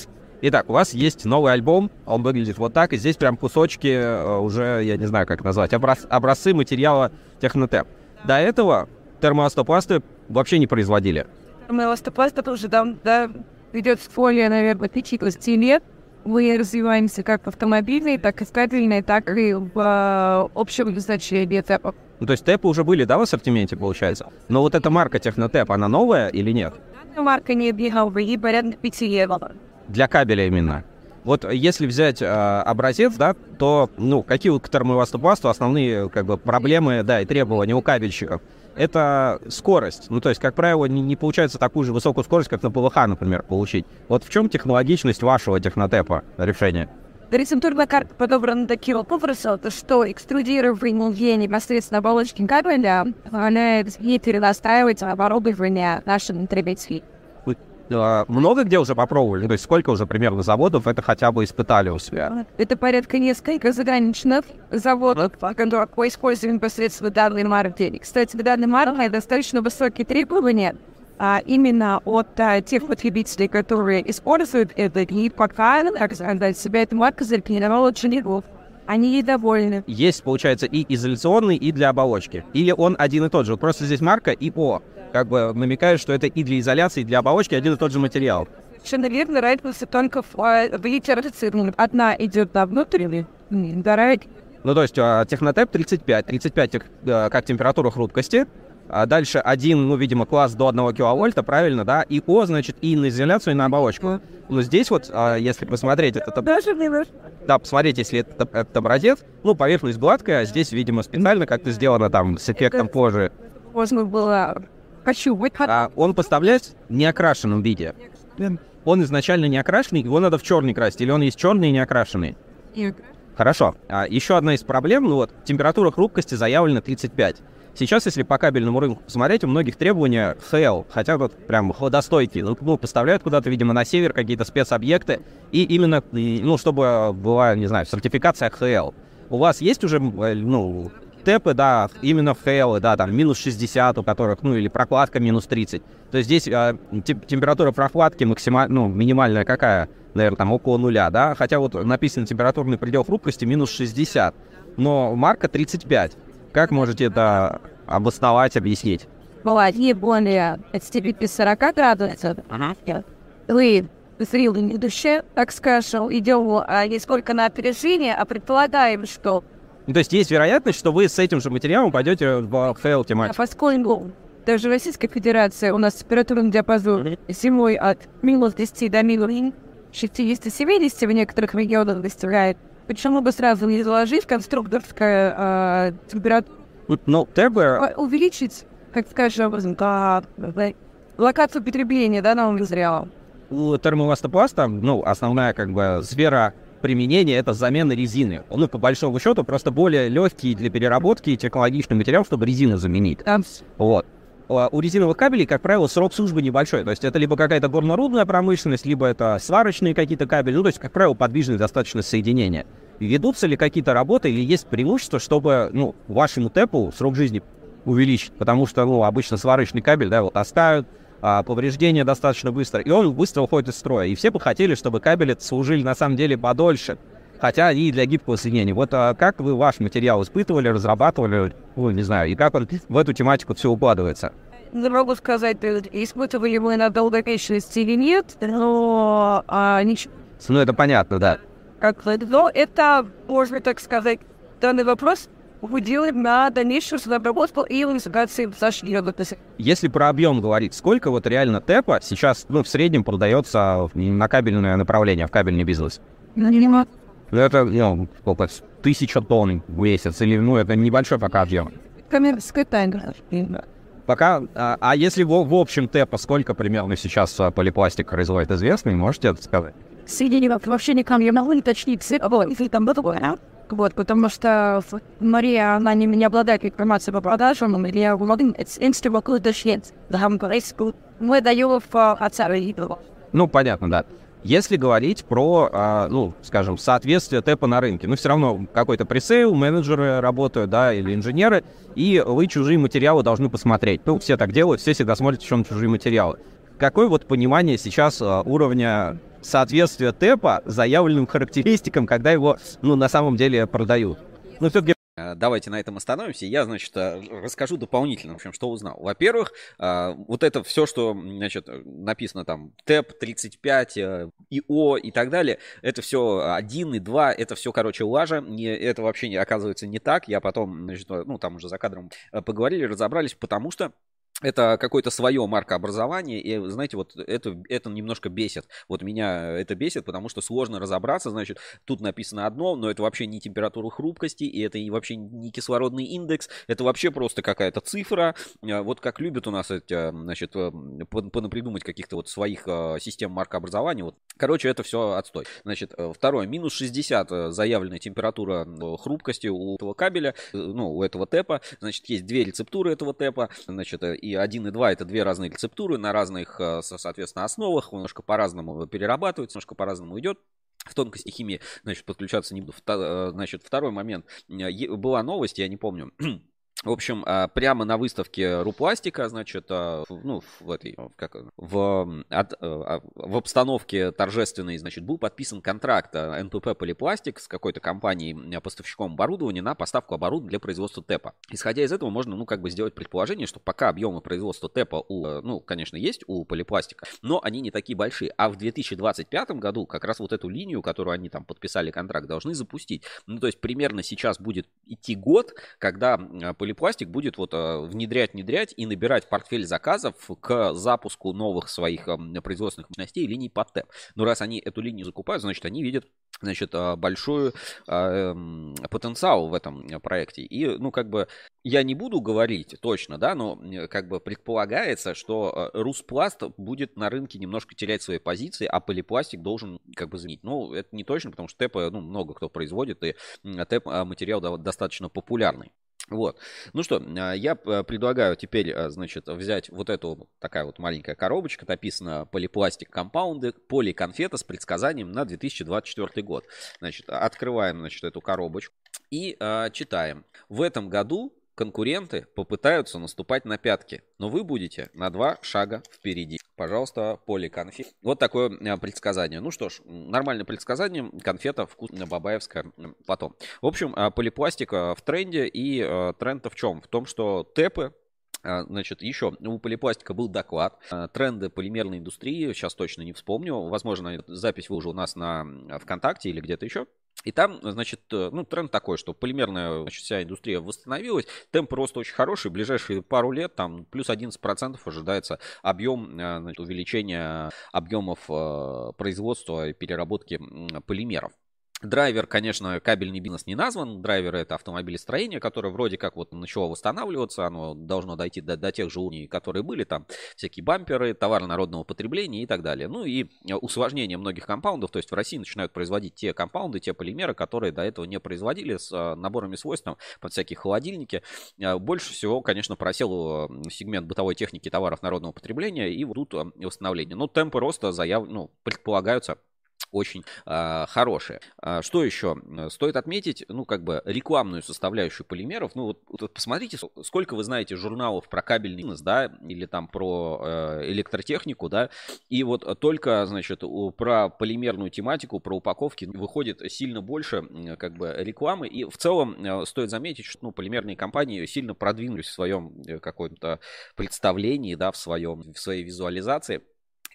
Итак, у вас есть новый альбом, он выглядит вот так, и здесь прям кусочки э, уже, я не знаю, как назвать, образ, образцы материала Технотеп. До этого термостопласты вообще не производили. Термостопласт это уже там, да, идет с фолия, наверное, 5-20 лет. Мы развиваемся как в автомобильной, так и в кабельной, так и в э, общем значении тепов. Ну, то есть тэпы уже были, да, в ассортименте, получается? Но вот эта марка Технотеп, она новая или нет? Марка не бегала, и порядка пяти лет. Для кабеля именно. Вот если взять э, образец, да, то, ну, какие вот к термоэластопласту основные, как бы, проблемы, да, и требования у кабельщиков? Это скорость. Ну, то есть, как правило, не, не получается такую же высокую скорость, как на ПВХ, например, получить. Вот в чем технологичность вашего технотепа решения? Рецептурная карта подобрана таким образом, что экструдирование непосредственно оболочки кабеля позволяет ей перенастраивать оборудование нашим потребителей. А, много где уже попробовали? То есть сколько уже примерно заводов это хотя бы испытали у себя? Это порядка несколько заграничных заводов, которые используют непосредственно данные марки. Кстати, данные марки достаточно высокие требования, а именно от а, тех потребителей, которые используют это, и пока, как сказать, себя эта марка очень легко. Они недовольны. Есть, получается, и изоляционный, и для оболочки. Или он один и тот же. Вот просто здесь марка и О. Как бы намекает, что это и для изоляции, и для оболочки один и тот же материал. Совершенно верно, разница только в, в литературе. Одна идет на внутренний, вторая ну, то есть а, технотеп 35. 35 э, как температура хрупкости, а дальше один, ну, видимо, класс до 1 киловольта, правильно, да? И О, значит, и на изоляцию, и на оболочку. Но здесь вот, а, если посмотреть, это... Даже Да, посмотрите, если это, это образец, ну, поверхность гладкая, а здесь, видимо, специально как-то сделано там с эффектом кожи. Можно было... Хочу а он поставляется в неокрашенном виде. Он изначально не окрашенный, его надо в черный красить, или он есть черный и не окрашенный? Хорошо. А еще одна из проблем, ну вот, температура хрупкости заявлена 35. Сейчас, если по кабельному рынку посмотреть, у многих требования HL, хотя вот прям хладостойкие. Ну, ну, поставляют куда-то, видимо, на север какие-то спецобъекты, и именно, ну, чтобы была, не знаю, сертификация HL. У вас есть уже, э, ну, тэпы, да, именно HL, да, там минус 60 у которых, ну, или прокладка минус 30. То есть здесь э, температура прокладки максимально, ну, минимальная какая? Наверное, там около нуля, да? Хотя вот написано температурный предел хрупкости минус 60, но марка 35. Как можете это обосновать, объяснить? Молодые более от степени 40 градусов. Вы зрелый будущее, так скажем, идем а, не сколько на опережение, а предполагаем, что Ну, то есть есть вероятность, что вы с этим же материалом пойдете в фейл а тематику. поскольку даже в Российской Федерации у нас температурный диапазон зимой от минус 10 до минус 60-70 в некоторых регионах достигает, почему бы сразу не заложить конструкторская а, температура, Ну, ТБ, а, увеличить, как скажем, а, локацию потребления да, нового материала? у термоэластопласта, ну, основная как бы сфера применения это замена резины. Ну, по большому счету, просто более легкий для переработки и технологичный материал, чтобы резину заменить. Вот. А У резиновых кабелей, как правило, срок службы небольшой. То есть это либо какая-то горнорудная промышленность, либо это сварочные какие-то кабели. Ну, то есть, как правило, подвижные достаточно соединения. Ведутся ли какие-то работы или есть преимущество, чтобы, ну, вашему ТЭПу срок жизни увеличить? Потому что, ну, обычно сварочный кабель, да, вот оставят, а, повреждения достаточно быстро, и он быстро уходит из строя. И все бы хотели, чтобы кабели служили на самом деле подольше, хотя они и для гибкого соединения. Вот а, как вы ваш материал испытывали, разрабатывали, ну, не знаю, и как он в эту тематику все укладывается? Не могу сказать, э, испытывали мы на долговечность или нет, но а, ничего. Ну, это понятно, да. Как, но это, можно так сказать, данный вопрос делаем на дальнейшую разработку и интеграции работе. Если про объем говорить, сколько вот реально ТЭПа сейчас, ну, в среднем продается на кабельное направление, в кабельный бизнес? Ну, это, ну, сколько, тысяча тонн в месяц, или, ну, это небольшой пока объем. Коммерческая тайна. Пока, а, а если в, в общем ТЭПа, сколько примерно сейчас а, полипластик производит, известно, и можете это сказать? Соединение вообще никому не могу там было вот, потому что Мария, она не, не обладает информацией по продажам, или я уточнить. Мы даем в оценку. Ну, понятно, да. Если говорить про, а, ну, скажем, соответствие ТЭПа на рынке, ну, все равно какой-то пресейл, менеджеры работают, да, или инженеры, и вы чужие материалы должны посмотреть. Ну, все так делают, все всегда смотрят еще на чужие материалы. Какое вот понимание сейчас а, уровня соответствия ТЭПа заявленным характеристикам, когда его, ну, на самом деле продают? Ну, все-таки Э, Давайте на этом остановимся. Я, значит, э, расскажу дополнительно, в общем, что узнал. Во-первых, э, вот это все, что, значит, написано там ТЭП 35, ИО и так далее, это все 1 и 2, это все, короче, лажа. Это вообще не, оказывается не так. Я потом, значит, ну, там уже за кадром поговорили, разобрались, потому что это какое-то свое маркообразование, и, знаете, вот это, это немножко бесит. Вот меня это бесит, потому что сложно разобраться, значит, тут написано одно, но это вообще не температура хрупкости, и это вообще не кислородный индекс, это вообще просто какая-то цифра. А, Вот как любят у нас, эти, значит, э, понапридумать каких-то вот своих э, систем маркообразования. Вот. Короче, это все отстой. Значит, э, второе, минус 60 заявленная температура хрупкости у этого кабеля, ну, у этого тэпа. Значит, есть две рецептуры этого тэпа, значит, и 1 и 2 это две разные рецептуры на разных, соответственно, основах, немножко по-разному перерабатывается, немножко по-разному идет. В тонкости химии, значит, подключаться не буду. Значит, второй момент. Была новость, я не помню. В общем, а, прямо на выставке Рупластика, значит, а, ну, в этой, как, в, от, а, в обстановке торжественной, значит, был подписан контракт НПП Полипластик с какой-то компанией, поставщиком оборудования на поставку оборудования для производства ТЭПа. Исходя из этого, можно, ну, как бы сделать предположение, что пока объемы производства ТЭПа, у, ну, конечно, есть у Полипластика, но они не такие большие. А в 2025 году как раз вот эту линию, которую они там подписали контракт, должны запустить. Ну, то есть примерно сейчас будет идти год, когда Полипластик Полипластик будет вот внедрять, внедрять и набирать портфель заказов к запуску новых своих производственных мощностей линий под ТЭП. Но раз они эту линию закупают, значит, они видят значит, большой потенциал в этом проекте. И, ну, как бы, я не буду говорить точно, да, но как бы предполагается, что Руспласт будет на рынке немножко терять свои позиции, а полипластик должен как бы заменить. Ну, это не точно, потому что ТЭП, ну, много кто производит, и ТЭП материал достаточно популярный. Вот. Ну что, я предлагаю теперь, значит, взять вот эту такая вот маленькая коробочка, написано полипластик компаунды, поликонфета с предсказанием на 2024 год. Значит, открываем, значит, эту коробочку и э, читаем. В этом году конкуренты попытаются наступать на пятки, но вы будете на два шага впереди. Пожалуйста, поликонфет. Вот такое э, предсказание. Ну что ж, нормальное предсказание. Конфета вкусная бабаевская потом. В общем, э, полипластика в тренде. И э, тренд в чем? В том, что тэпы Значит, еще у полипластика был доклад. Тренды полимерной индустрии. Сейчас точно не вспомню. Возможно, запись уже у нас на ВКонтакте или где-то еще. И там, значит, э, ну, тренд такой, что полимерная значит, вся индустрия восстановилась, темп роста очень хороший, в ближайшие пару лет там плюс 11% ожидается объем э, значит, увеличения объемов э, производства и переработки полимеров. Драйвер, конечно, кабельный бизнес не назван. Драйвер это автомобилестроение, которое вроде как вот начало восстанавливаться. Оно должно дойти до, до тех же уровней, которые были. Там всякие бамперы, товары народного потребления и так далее. Ну и усложнение многих компаундов. То есть в России начинают производить те компаунды, те полимеры, которые до этого не производили с э, наборами свойств там, под всякие холодильники. Э, больше всего, конечно, просел э, сегмент бытовой техники товаров народного потребления. И вот тут восстановление. Но темпы роста заяв... ну, предполагаются очень э, хорошие. А, что еще? Стоит отметить, ну, как бы рекламную составляющую полимеров. Ну, вот, вот посмотрите, сколько вы знаете журналов про кабельный бизнес, да, или там про э, электротехнику, да, и вот только, значит, про полимерную тематику, про упаковки выходит сильно больше, как бы, рекламы. И в целом э, стоит заметить, что, ну, полимерные компании сильно продвинулись в своем э, каком-то представлении, да, в своем, в своей визуализации.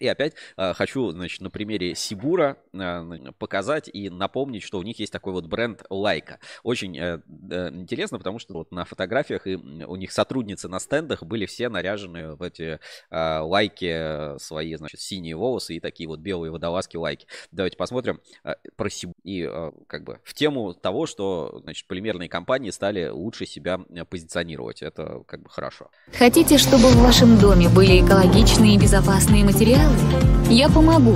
И опять э, хочу, значит, на примере Сибура э, показать и напомнить, что у них есть такой вот бренд Лайка. Очень э, э, интересно, потому что вот на фотографиях и у них сотрудницы на стендах были все наряжены в эти э, лайки свои, значит, синие волосы и такие вот белые водолазки лайки. Давайте посмотрим э, про Сибур. И э, как бы в тему того, что, значит, полимерные компании стали лучше себя э, позиционировать. Это как бы хорошо. Хотите, чтобы в вашем доме были экологичные и безопасные материалы? Я помогу.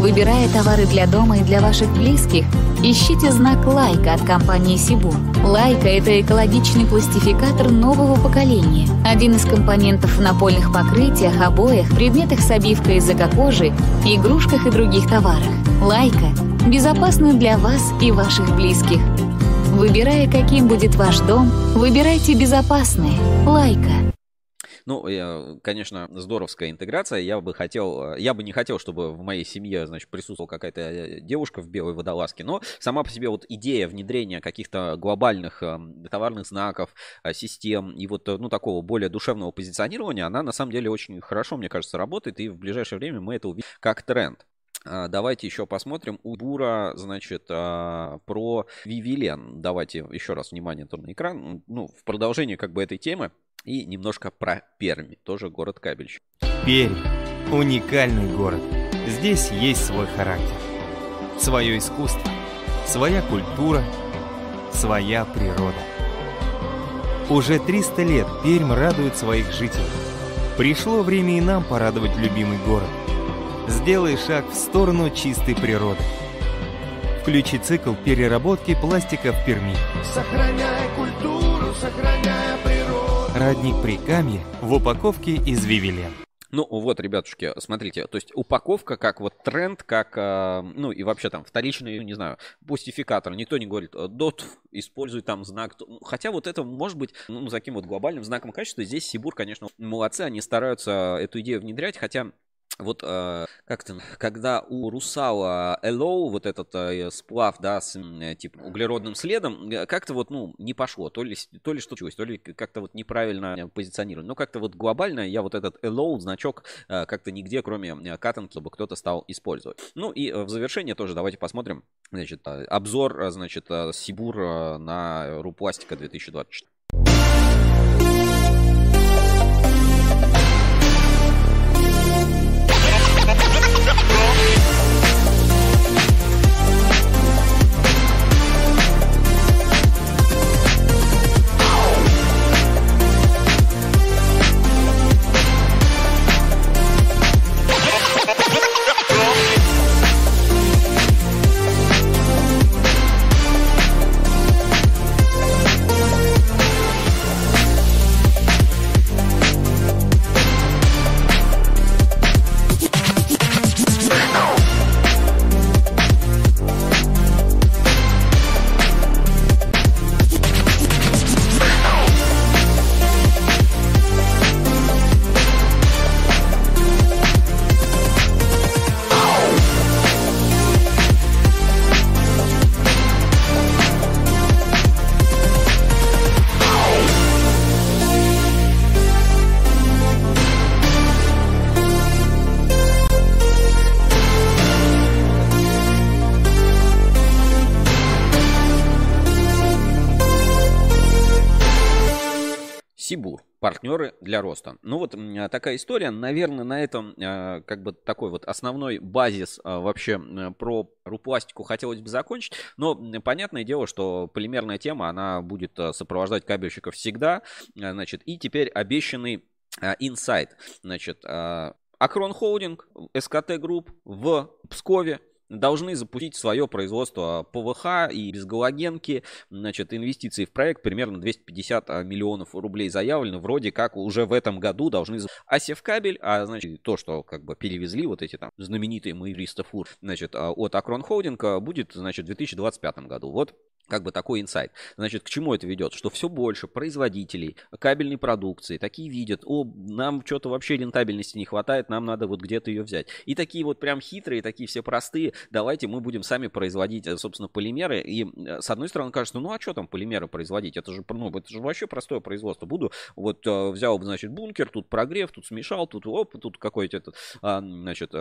Выбирая товары для дома и для ваших близких, ищите знак «Лайка» от компании Сибу. «Лайка» — это экологичный пластификатор нового поколения. Один из компонентов в напольных покрытиях, обоях, предметах с обивкой из эко-кожи, игрушках и других товарах. «Лайка» — безопасно для вас и ваших близких. Выбирая, каким будет ваш дом, выбирайте безопасное. «Лайка». Ну, конечно, здоровская интеграция. Я бы хотел, э, я бы не хотел, чтобы в моей семье, значит, присутствовала какая-то э, девушка в белой водолазке, но сама по себе вот идея внедрения каких-то глобальных эм, товарных знаков, э, систем и вот, ну, такого более душевного позиционирования, она на самом деле очень хорошо, мне кажется, работает, и в ближайшее время мы это увидим как тренд. А, давайте еще посмотрим у Бура, значит, а, про Вивилен. Давайте еще раз внимание на экран. Ну, в продолжение как бы этой темы. И немножко про Перми, тоже город Кабельщик. Пермь – уникальный город. Здесь есть свой характер, свое искусство, своя культура, своя природа. Уже 300 лет Пермь радует своих жителей. Пришло время и нам порадовать любимый город. Сделай шаг в сторону чистой природы. Включи цикл переработки пластика в Перми. Сохраняй культуру, сохраняй Радник при камне в упаковке из Вивилен. Ну вот, ребятушки, смотрите, то есть упаковка как вот тренд, как, э, ну и вообще там вторичный, не знаю, пустификатор. Никто не говорит, дот, используй там знак. Хотя вот это может быть, ну, за таким вот глобальным знаком качества. Здесь Сибур, конечно, молодцы, они стараются эту идею внедрять, хотя вот э, как-то, когда у русала Элоу вот этот э, сплав, да, с э, типа углеродным следом, как-то вот, ну, не пошло. То ли, то ли что случилось, то ли как-то вот неправильно позиционировали. Но как-то вот глобально я вот этот Элоу значок как-то нигде, кроме катанки, чтобы кто-то стал использовать. Ну и в завершение тоже давайте посмотрим, значит, обзор, значит, Сибур на Рупластика 2024. Партнеры для роста. Ну вот такая история. Наверное, на этом э, как бы такой вот основной базис э, вообще про РуПластику хотелось бы закончить. Но понятное дело, что полимерная тема, она будет сопровождать кабельщиков всегда. Значит, и теперь обещанный инсайт. Значит, Акрон Холдинг, СКТ Групп в Пскове должны запустить свое производство ПВХ и безгалогенки. Значит, инвестиции в проект примерно 250 а, миллионов рублей заявлены. Вроде как уже в этом году должны... А Севкабель, а значит, то, что как бы перевезли вот эти там знаменитые 300 фур, значит, а, от Акрон Холдинга будет, значит, в 2025 году. Вот как бы такой инсайт. Значит, к чему это ведет? Что все больше производителей кабельной продукции такие видят, о, нам что-то вообще рентабельности не хватает, нам надо вот где-то ее взять. И такие вот прям хитрые, такие все простые, давайте мы будем сами производить, э, собственно, полимеры. И э, с одной стороны кажется, ну а что там полимеры производить? Это же, ну, это же вообще простое производство. Буду, вот э, взял, значит, бункер, тут прогрев, тут смешал, тут оп, тут какой-то этот, а, значит,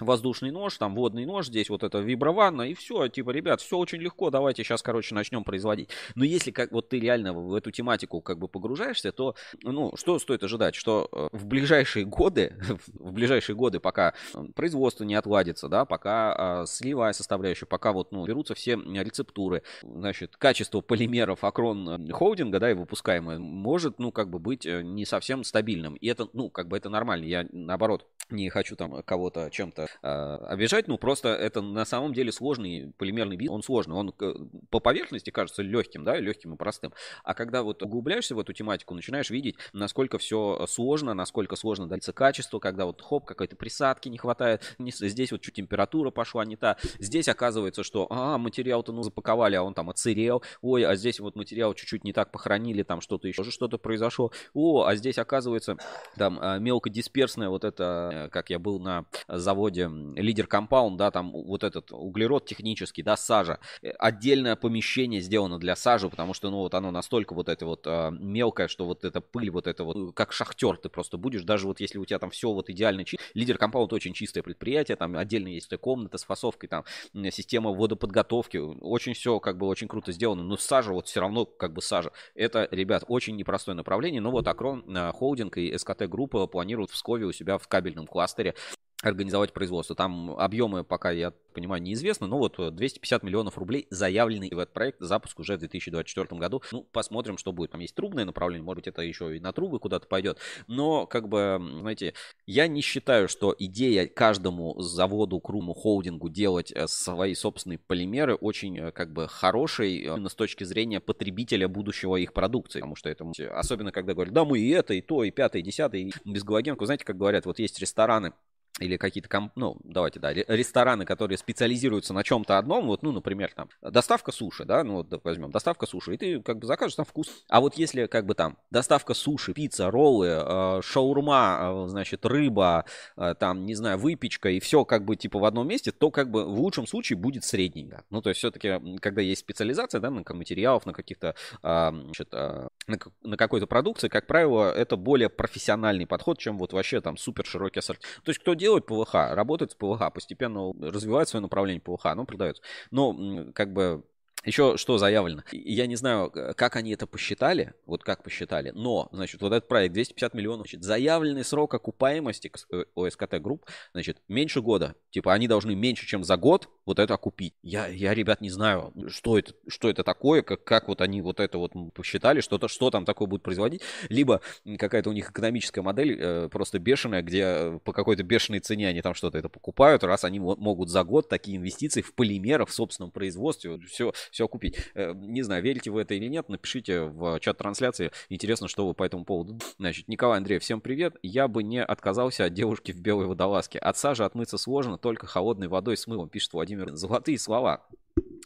воздушный нож, там водный нож, здесь вот это виброванна, и все, типа, ребят, все очень легко, давайте сейчас, короче, начнем производить. Но если как вот ты реально в эту тематику как бы погружаешься, то, ну, что стоит ожидать? Что э, в ближайшие годы, в ближайшие годы, пока э, производство не отладится, да, пока а, сливая составляющая, пока вот, ну, берутся все рецептуры, значит, качество полимеров Акрон э, холдинга, да, и выпускаемое, может, ну, как бы быть не совсем стабильным. И это, ну, как бы это нормально. Я, наоборот, не хочу там кого-то чем-то э, обижать, ну просто это на самом деле сложный полимерный бизнес, он сложный, он по поверхности кажется легким, да, легким и простым, а когда вот углубляешься в эту тематику, начинаешь видеть, насколько все сложно, насколько сложно дается качество, когда вот хоп, какой-то присадки не хватает, здесь вот чуть температура пошла не та, здесь оказывается, что, а, материал-то ну запаковали, а он там отсырел, ой, а здесь вот материал чуть-чуть не так похоронили, там что-то еще, что-то произошло, о, а здесь оказывается там а, мелкодисперсная вот это Э, как я был на заводе Лидер Компаунд, да, там вот этот углерод технический, да, сажа. Э, отдельное помещение сделано для сажи, потому что, ну, вот оно настолько вот это вот а, мелкое, что вот эта пыль, вот это вот, э, как шахтер ты просто будешь, даже вот если у тебя там все вот идеально чисто. Лидер Компаунд очень чистое предприятие, там отдельно есть комната с фасовкой, там система водоподготовки, очень все как бы очень круто сделано, но сажа вот все равно как бы сажа. Это, ребят, очень непростое направление, но вот Акрон Холдинг и СКТ Группа планируют в Пскове у себя в кабельном кластере организовать производство. Там объемы пока, я понимаю, неизвестны, но вот 250 миллионов рублей заявлены в этот проект. Запуск уже в 2024 году. Ну, посмотрим, что будет. Там есть трубное направление, может быть, это еще и на трубы куда-то пойдет. Но, как бы, знаете, я не считаю, что идея каждому заводу, круму, холдингу делать э, свои собственные полимеры очень, э, как бы, хорошей именно с точки зрения потребителя будущего их продукции. Потому что это, особенно когда говорят, да, мы и это, и то, и пятое, и десятое, и без галогенку. Знаете, как говорят, вот есть рестораны, или какие-то, комп... ну, давайте, да, рестораны, которые специализируются на чем-то одном, вот, ну, например, там, доставка суши, да, ну, вот возьмем, доставка суши, и ты как бы закажешь там вкус. А вот если как бы там доставка суши, пицца, роллы, э, шаурма, э, значит, рыба, э, там, не знаю, выпечка и все как бы типа в одном месте, то как бы в лучшем случае будет средненько. Ну, то есть все-таки, когда есть специализация, да, на материалов, на каких-то, э, значит, э, на, на какой-то продукции, как правило, это более профессиональный подход, чем вот вообще там супер широкий ассортимент. То есть кто делает ПВХ, работает с ПВХ, постепенно развивает свое направление ПВХ, оно продается. Но как бы еще что заявлено? Я не знаю, как они это посчитали, вот как посчитали, но, значит, вот этот проект 250 миллионов, значит, заявленный срок окупаемости ОСКТ групп, значит, меньше года. Типа они должны меньше, чем за год вот это окупить. Я, я ребят, не знаю, что это, что это такое, как, как вот они вот это вот посчитали, что-то, что там такое будет производить. Либо какая-то у них экономическая модель э, просто бешеная, где по какой-то бешеной цене они там что-то это покупают, раз они могут за год такие инвестиции в полимеры, в собственном производстве, все, все купить. Э, не знаю, верите вы это или нет, напишите в чат трансляции. Интересно, что вы по этому поводу. Значит, Николай Андрей, всем привет. Я бы не отказался от девушки в белой водолазке. От сажи отмыться сложно, только холодной водой с мылом, пишет Владимир. Золотые слова.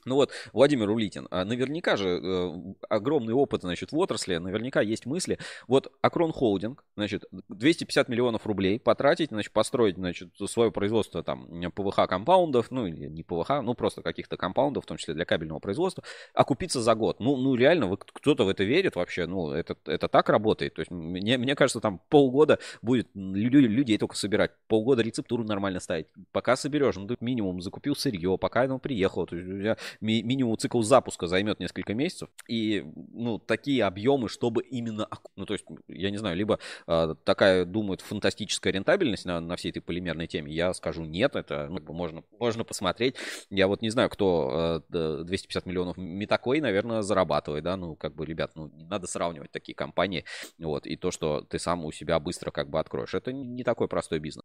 Ну вот, Владимир Улитин, а наверняка же э, огромный опыт, значит, в отрасли, наверняка есть мысли. Вот Акрон Холдинг, значит, 250 миллионов рублей потратить, значит, построить, значит, свое производство там ПВХ компаундов, ну или не ПВХ, ну просто каких-то компаундов, в том числе для кабельного производства, окупиться за год. Ну, ну реально, вы, кто-то в это верит вообще, ну это, это так работает. То есть мне, мне кажется, там полгода будет людей, только собирать, полгода рецептуру нормально ставить. Пока соберешь, ну ты минимум закупил сырье, пока оно приехало, то есть ми- минимум цикл запуска займет несколько месяцев. И, ну, такие объемы, чтобы именно, ну, то есть, я не знаю, либо э, такая, думают, фантастическая рентабельность на, на всей этой полимерной теме, я скажу нет, это ну, можно, можно посмотреть. Я вот не знаю, кто э, 250 миллионов Метакой, наверное, зарабатывает, да, ну, как бы, ребят, ну, не надо сравнивать такие компании, вот, и то, что ты сам у себя быстро как бы откроешь, это не такой простой бизнес.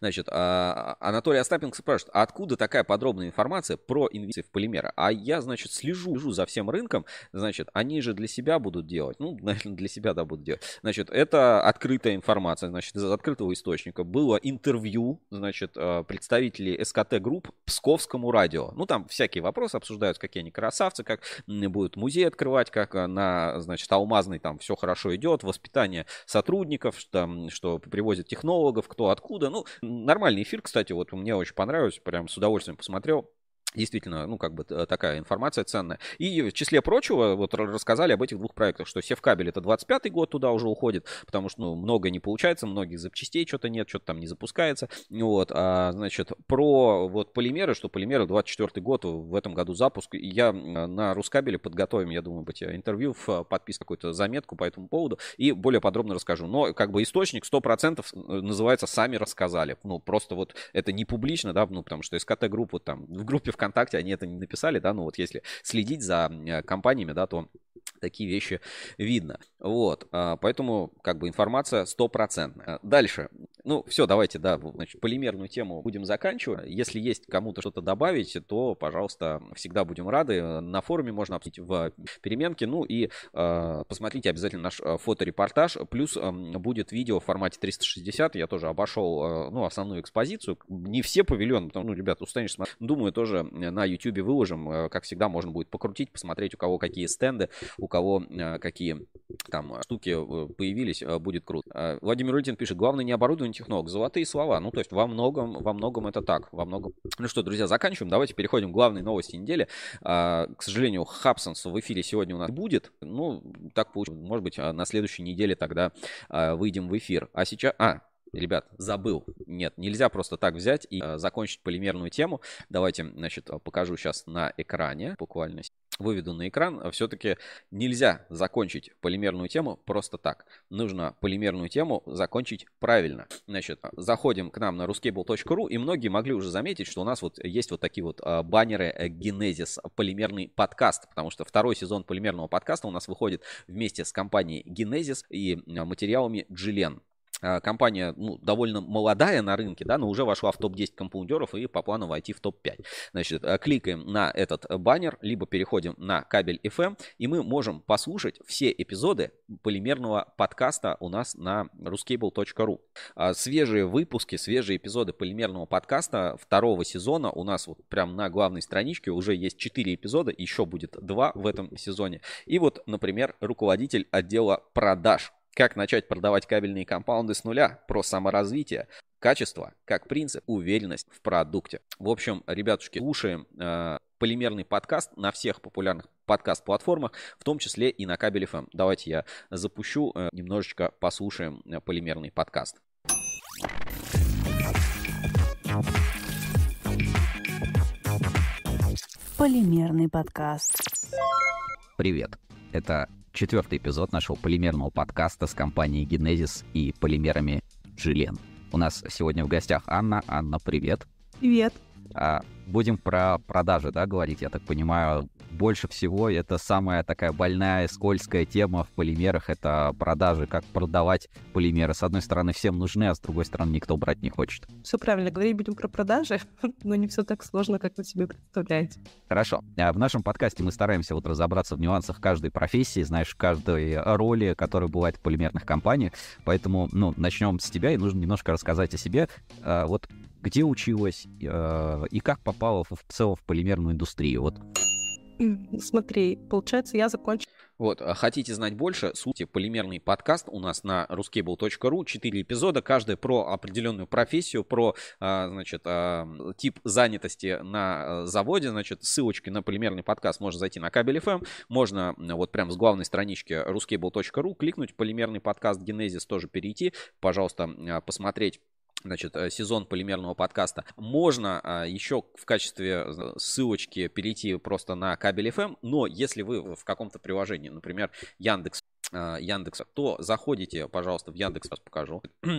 Значит, а, Анатолий Остапенко спрашивает, а откуда такая подробная информация про инвестиции в полимеры? А я, значит, слежу, слежу за всем рынком, значит, они же для себя будут делать, ну, наверное, для себя, да, будут делать. Значит, это открытая информация, значит, из открытого источника. Было интервью, значит, а, представителей СКТ Групп Псковскому радио. Ну, там всякие вопросы обсуждаются, какие они красавцы, как будут музей открывать, как а, на, значит, Алмазный там все хорошо идет, воспитание сотрудников, что, что привозят технологов, кто откуда. Ну, нормальный эфир, кстати, вот мне очень понравилось, прям с удовольствием посмотрел. Действительно, ну, как бы такая информация ценная. И в числе прочего, вот рассказали об этих двух проектах, что Севкабель это 25-й год туда уже уходит, потому что, ну, много не получается, многих запчастей что-то нет, что-то там не запускается. Вот, а, значит, про вот полимеры, что полимеры 24-й год, в этом году запуск. Я на Рускабеле подготовим, я думаю, быть интервью в подписке какую-то заметку по этому поводу и более подробно расскажу. Но, как бы, источник 100% называется «Сами рассказали». Ну, просто вот это не публично, да, ну, потому что СКТ-группа там, в группе ВКонтакте они это не написали, да, ну вот если следить за э, компаниями, да, то такие вещи видно. Вот, а, поэтому как бы информация стопроцентная. Дальше. Ну, все, давайте, да, значит, полимерную тему будем заканчивать. Если есть кому-то что-то добавить, то, пожалуйста, всегда будем рады. На форуме можно обсудить в переменке. Ну и э, посмотрите обязательно наш а, фоторепортаж. Плюс э, будет видео в формате 360. Я тоже обошел, э, ну, основную экспозицию. Не все павильоны, потому, ну, ребят, устанешь смотреть. Думаю, тоже на YouTube выложим. Как всегда, можно будет покрутить, посмотреть, у кого какие стенды, у кого э, какие там штуки э, появились, будет круто. Владимир Рытин пишет, главное не оборудование технолог, золотые слова. Ну, то есть во многом, во многом это так, во многом. Ну что, друзья, заканчиваем. Давайте переходим к главной новости недели. К сожалению, Хабсонс в эфире сегодня у нас будет. Ну, так получилось. Может быть, на следующей неделе тогда выйдем в эфир. А сейчас... А, Ребят, забыл. Нет, нельзя просто так взять и э, закончить полимерную тему. Давайте, значит, покажу сейчас на экране, буквально выведу на экран. Все-таки нельзя закончить полимерную тему просто так. Нужно полимерную тему закончить правильно. Значит, заходим к нам на ruscable.ru, и многие могли уже заметить, что у нас вот есть вот такие вот а, баннеры Genesis полимерный подкаст, потому что второй сезон полимерного подкаста у нас выходит вместе с компанией Genesis и а, материалами Джиллен. А, компания ну, довольно молодая на рынке, да, но уже вошла в топ-10 компаундеров и по плану войти в топ-5. Значит, а, кликаем на этот баннер, либо переходим на кабель FM, и мы можем послушать все эпизоды полимерного подкаста у нас на ruscable.ru. А, свежие выпуски, свежие эпизоды полимерного подкаста второго сезона у нас вот прям на главной страничке уже есть 4 эпизода, еще будет 2 в этом сезоне. И вот, например, руководитель отдела продаж как начать продавать кабельные компаунды с нуля? Про саморазвитие. Качество, как принцип, уверенность в продукте. В общем, ребятушки, слушаем э, полимерный подкаст на всех популярных подкаст-платформах, в том числе и на кабель FM. Давайте я запущу, э, немножечко послушаем э, полимерный подкаст. Полимерный подкаст. Привет. Это четвертый эпизод нашего полимерного подкаста с компанией Genesis и полимерами Жилен. У нас сегодня в гостях Анна. Анна, привет. Привет. А, будем про продажи, да, говорить, я так понимаю больше всего это самая такая больная, скользкая тема в полимерах, это продажи, как продавать полимеры. С одной стороны, всем нужны, а с другой стороны, никто брать не хочет. Все правильно, говорить будем про продажи, но не все так сложно, как вы себе представляете. Хорошо. А в нашем подкасте мы стараемся вот разобраться в нюансах каждой профессии, знаешь, каждой роли, которая бывает в полимерных компаниях. Поэтому, ну, начнем с тебя, и нужно немножко рассказать о себе. А, вот где училась э, и как попала в, в целом в полимерную индустрию? Вот. Смотри, получается, я закончила... Вот, а хотите знать больше, сути полимерный подкаст у нас на ruscable.ru, четыре эпизода, каждый про определенную профессию, про, а, значит, а, тип занятости на заводе, значит, ссылочки на полимерный подкаст можно зайти на кабель FM, можно вот прям с главной странички ruscable.ru кликнуть полимерный подкаст Genesis тоже перейти, пожалуйста, посмотреть значит, э, сезон полимерного подкаста. Можно а, еще в качестве э, ссылочки перейти просто на кабель FM, но если вы в каком-то приложении, например, Яндекс, а, Яндекса, то заходите, пожалуйста, в Яндекс, сейчас покажу.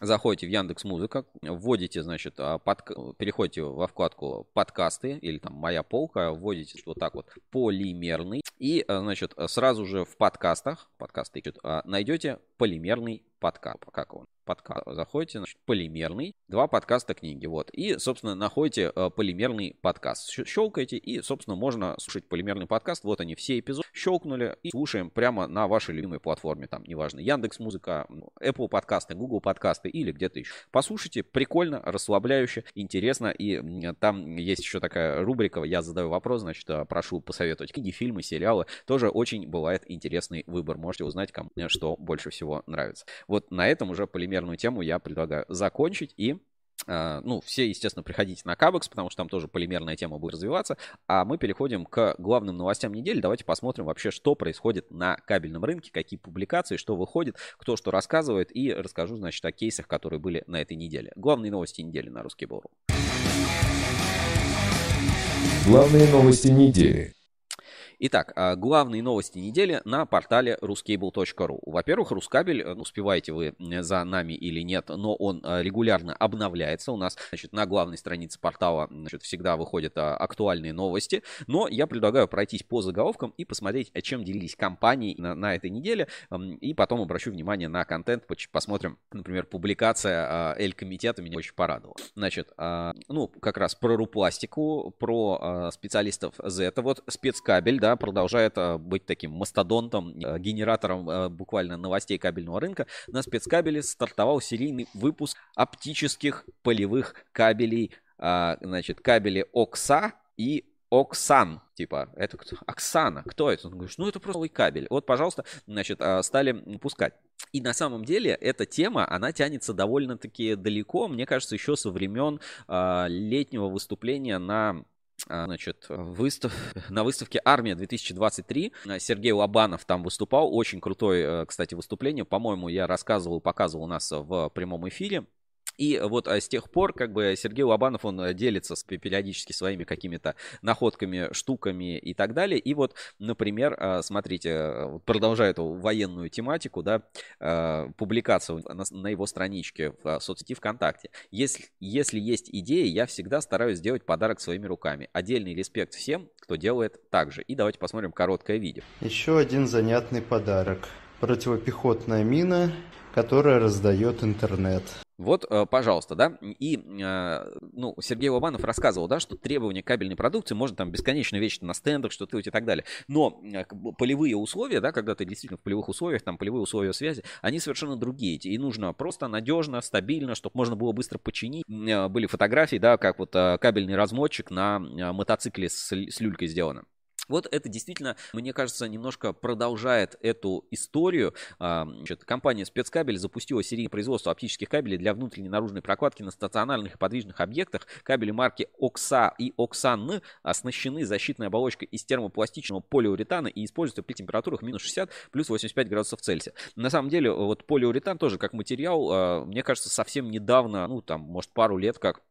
Заходите в Яндекс Музыка, вводите, значит, а, под, переходите во вкладку подкасты или там моя полка, вводите вот так вот полимерный и, значит, сразу же в подкастах, подкасты, найдете полимерный подкаст, как он, подкаст. Заходите, значит, полимерный, два подкаста книги, вот. И, собственно, находите э, полимерный подкаст. Щелкаете, и, собственно, можно слушать полимерный подкаст. Вот они, все эпизоды. Щелкнули и слушаем прямо на вашей любимой платформе. Там, неважно, Яндекс Музыка, Apple подкасты, Google подкасты или где-то еще. Послушайте, прикольно, расслабляюще, интересно. И там есть еще такая рубрика, я задаю вопрос, значит, э, прошу посоветовать книги, фильмы, сериалы. Тоже очень бывает интересный выбор. Можете узнать, кому что больше всего нравится. Вот на этом уже полимерную тему я предлагаю закончить и Uh, ну, все, естественно, приходите на Кабекс, потому что там тоже полимерная тема будет развиваться. А мы переходим к главным новостям недели. Давайте посмотрим вообще, что происходит на кабельном рынке, какие публикации, что выходит, кто что рассказывает. И расскажу, значит, о кейсах, которые были на этой неделе. Главные новости недели на Русский Бору. Главные новости недели. Итак, а, главные новости недели на портале ruscable.ru. Во-первых, Рускабель, э, успеваете вы за нами или нет, но он а, регулярно обновляется. У нас значит, на главной странице портала значит, всегда выходят а, актуальные новости. Но я предлагаю пройтись по заголовкам и посмотреть, чем делились компании на, на этой неделе. И потом обращу внимание на контент, посмотрим, например, публикация Эль-комитета меня очень порадовала. Значит, ну, как раз про рупластику, про специалистов Z. Вот спецкабель, да, да, продолжает а, быть таким мастодонтом, а, генератором а, буквально новостей кабельного рынка. На спецкабеле стартовал серийный выпуск оптических полевых кабелей, значит, кабели ОКСА и Оксан, типа, это кто? Оксана, кто это? Он говорит, ну это просто новый кабель. Вот, пожалуйста, значит, стали пускать. И на самом деле эта тема, она тянется довольно-таки далеко, мне кажется, еще со времен летнего выступления на а, значит, выстав... на выставке «Армия 2023» Сергей Лобанов там выступал. Очень крутое, э, кстати, выступление. По-моему, я рассказывал, показывал у нас в прямом эфире. И вот а, с тех пор, как бы, Сергей Лобанов, он э, делится периодически своими какими-то находками, штуками и так далее. И вот, например, а, смотрите, э, продолжая эту военную тематику, да, а, публикацию на его страничке в соцсети ВКонтакте. Если, если есть идеи, я всегда стараюсь сделать подарок своими руками. Отдельный респект всем, кто делает так же. И давайте посмотрим короткое видео. Еще один занятный подарок. Противопехотная мина, которая раздает интернет. Вот, э, пожалуйста, да, и, э, ну, Сергей Лобанов рассказывал, да, что требования кабельной продукции можно там бесконечно вечно на стендах что-то и так далее, но э, полевые условия, да, когда ты действительно в полевых условиях, там полевые условия связи, они совершенно другие, и нужно просто надежно, стабильно, чтобы можно было быстро починить. Были фотографии, да, как вот кабельный размотчик на мотоцикле с люлькой сделано. Вот это действительно, мне кажется, немножко продолжает эту историю. А, значит, компания Спецкабель запустила серийное производство оптических кабелей для внутренней наружной прокладки на стационарных и подвижных объектах. Кабели марки ОКСА и ОКСАН оснащены защитной оболочкой из термопластичного полиуретана и используются при температурах минус 60 плюс 85 градусов Цельсия. На самом деле, вот полиуретан тоже как материал, а, мне кажется, совсем недавно, ну там, может, пару лет как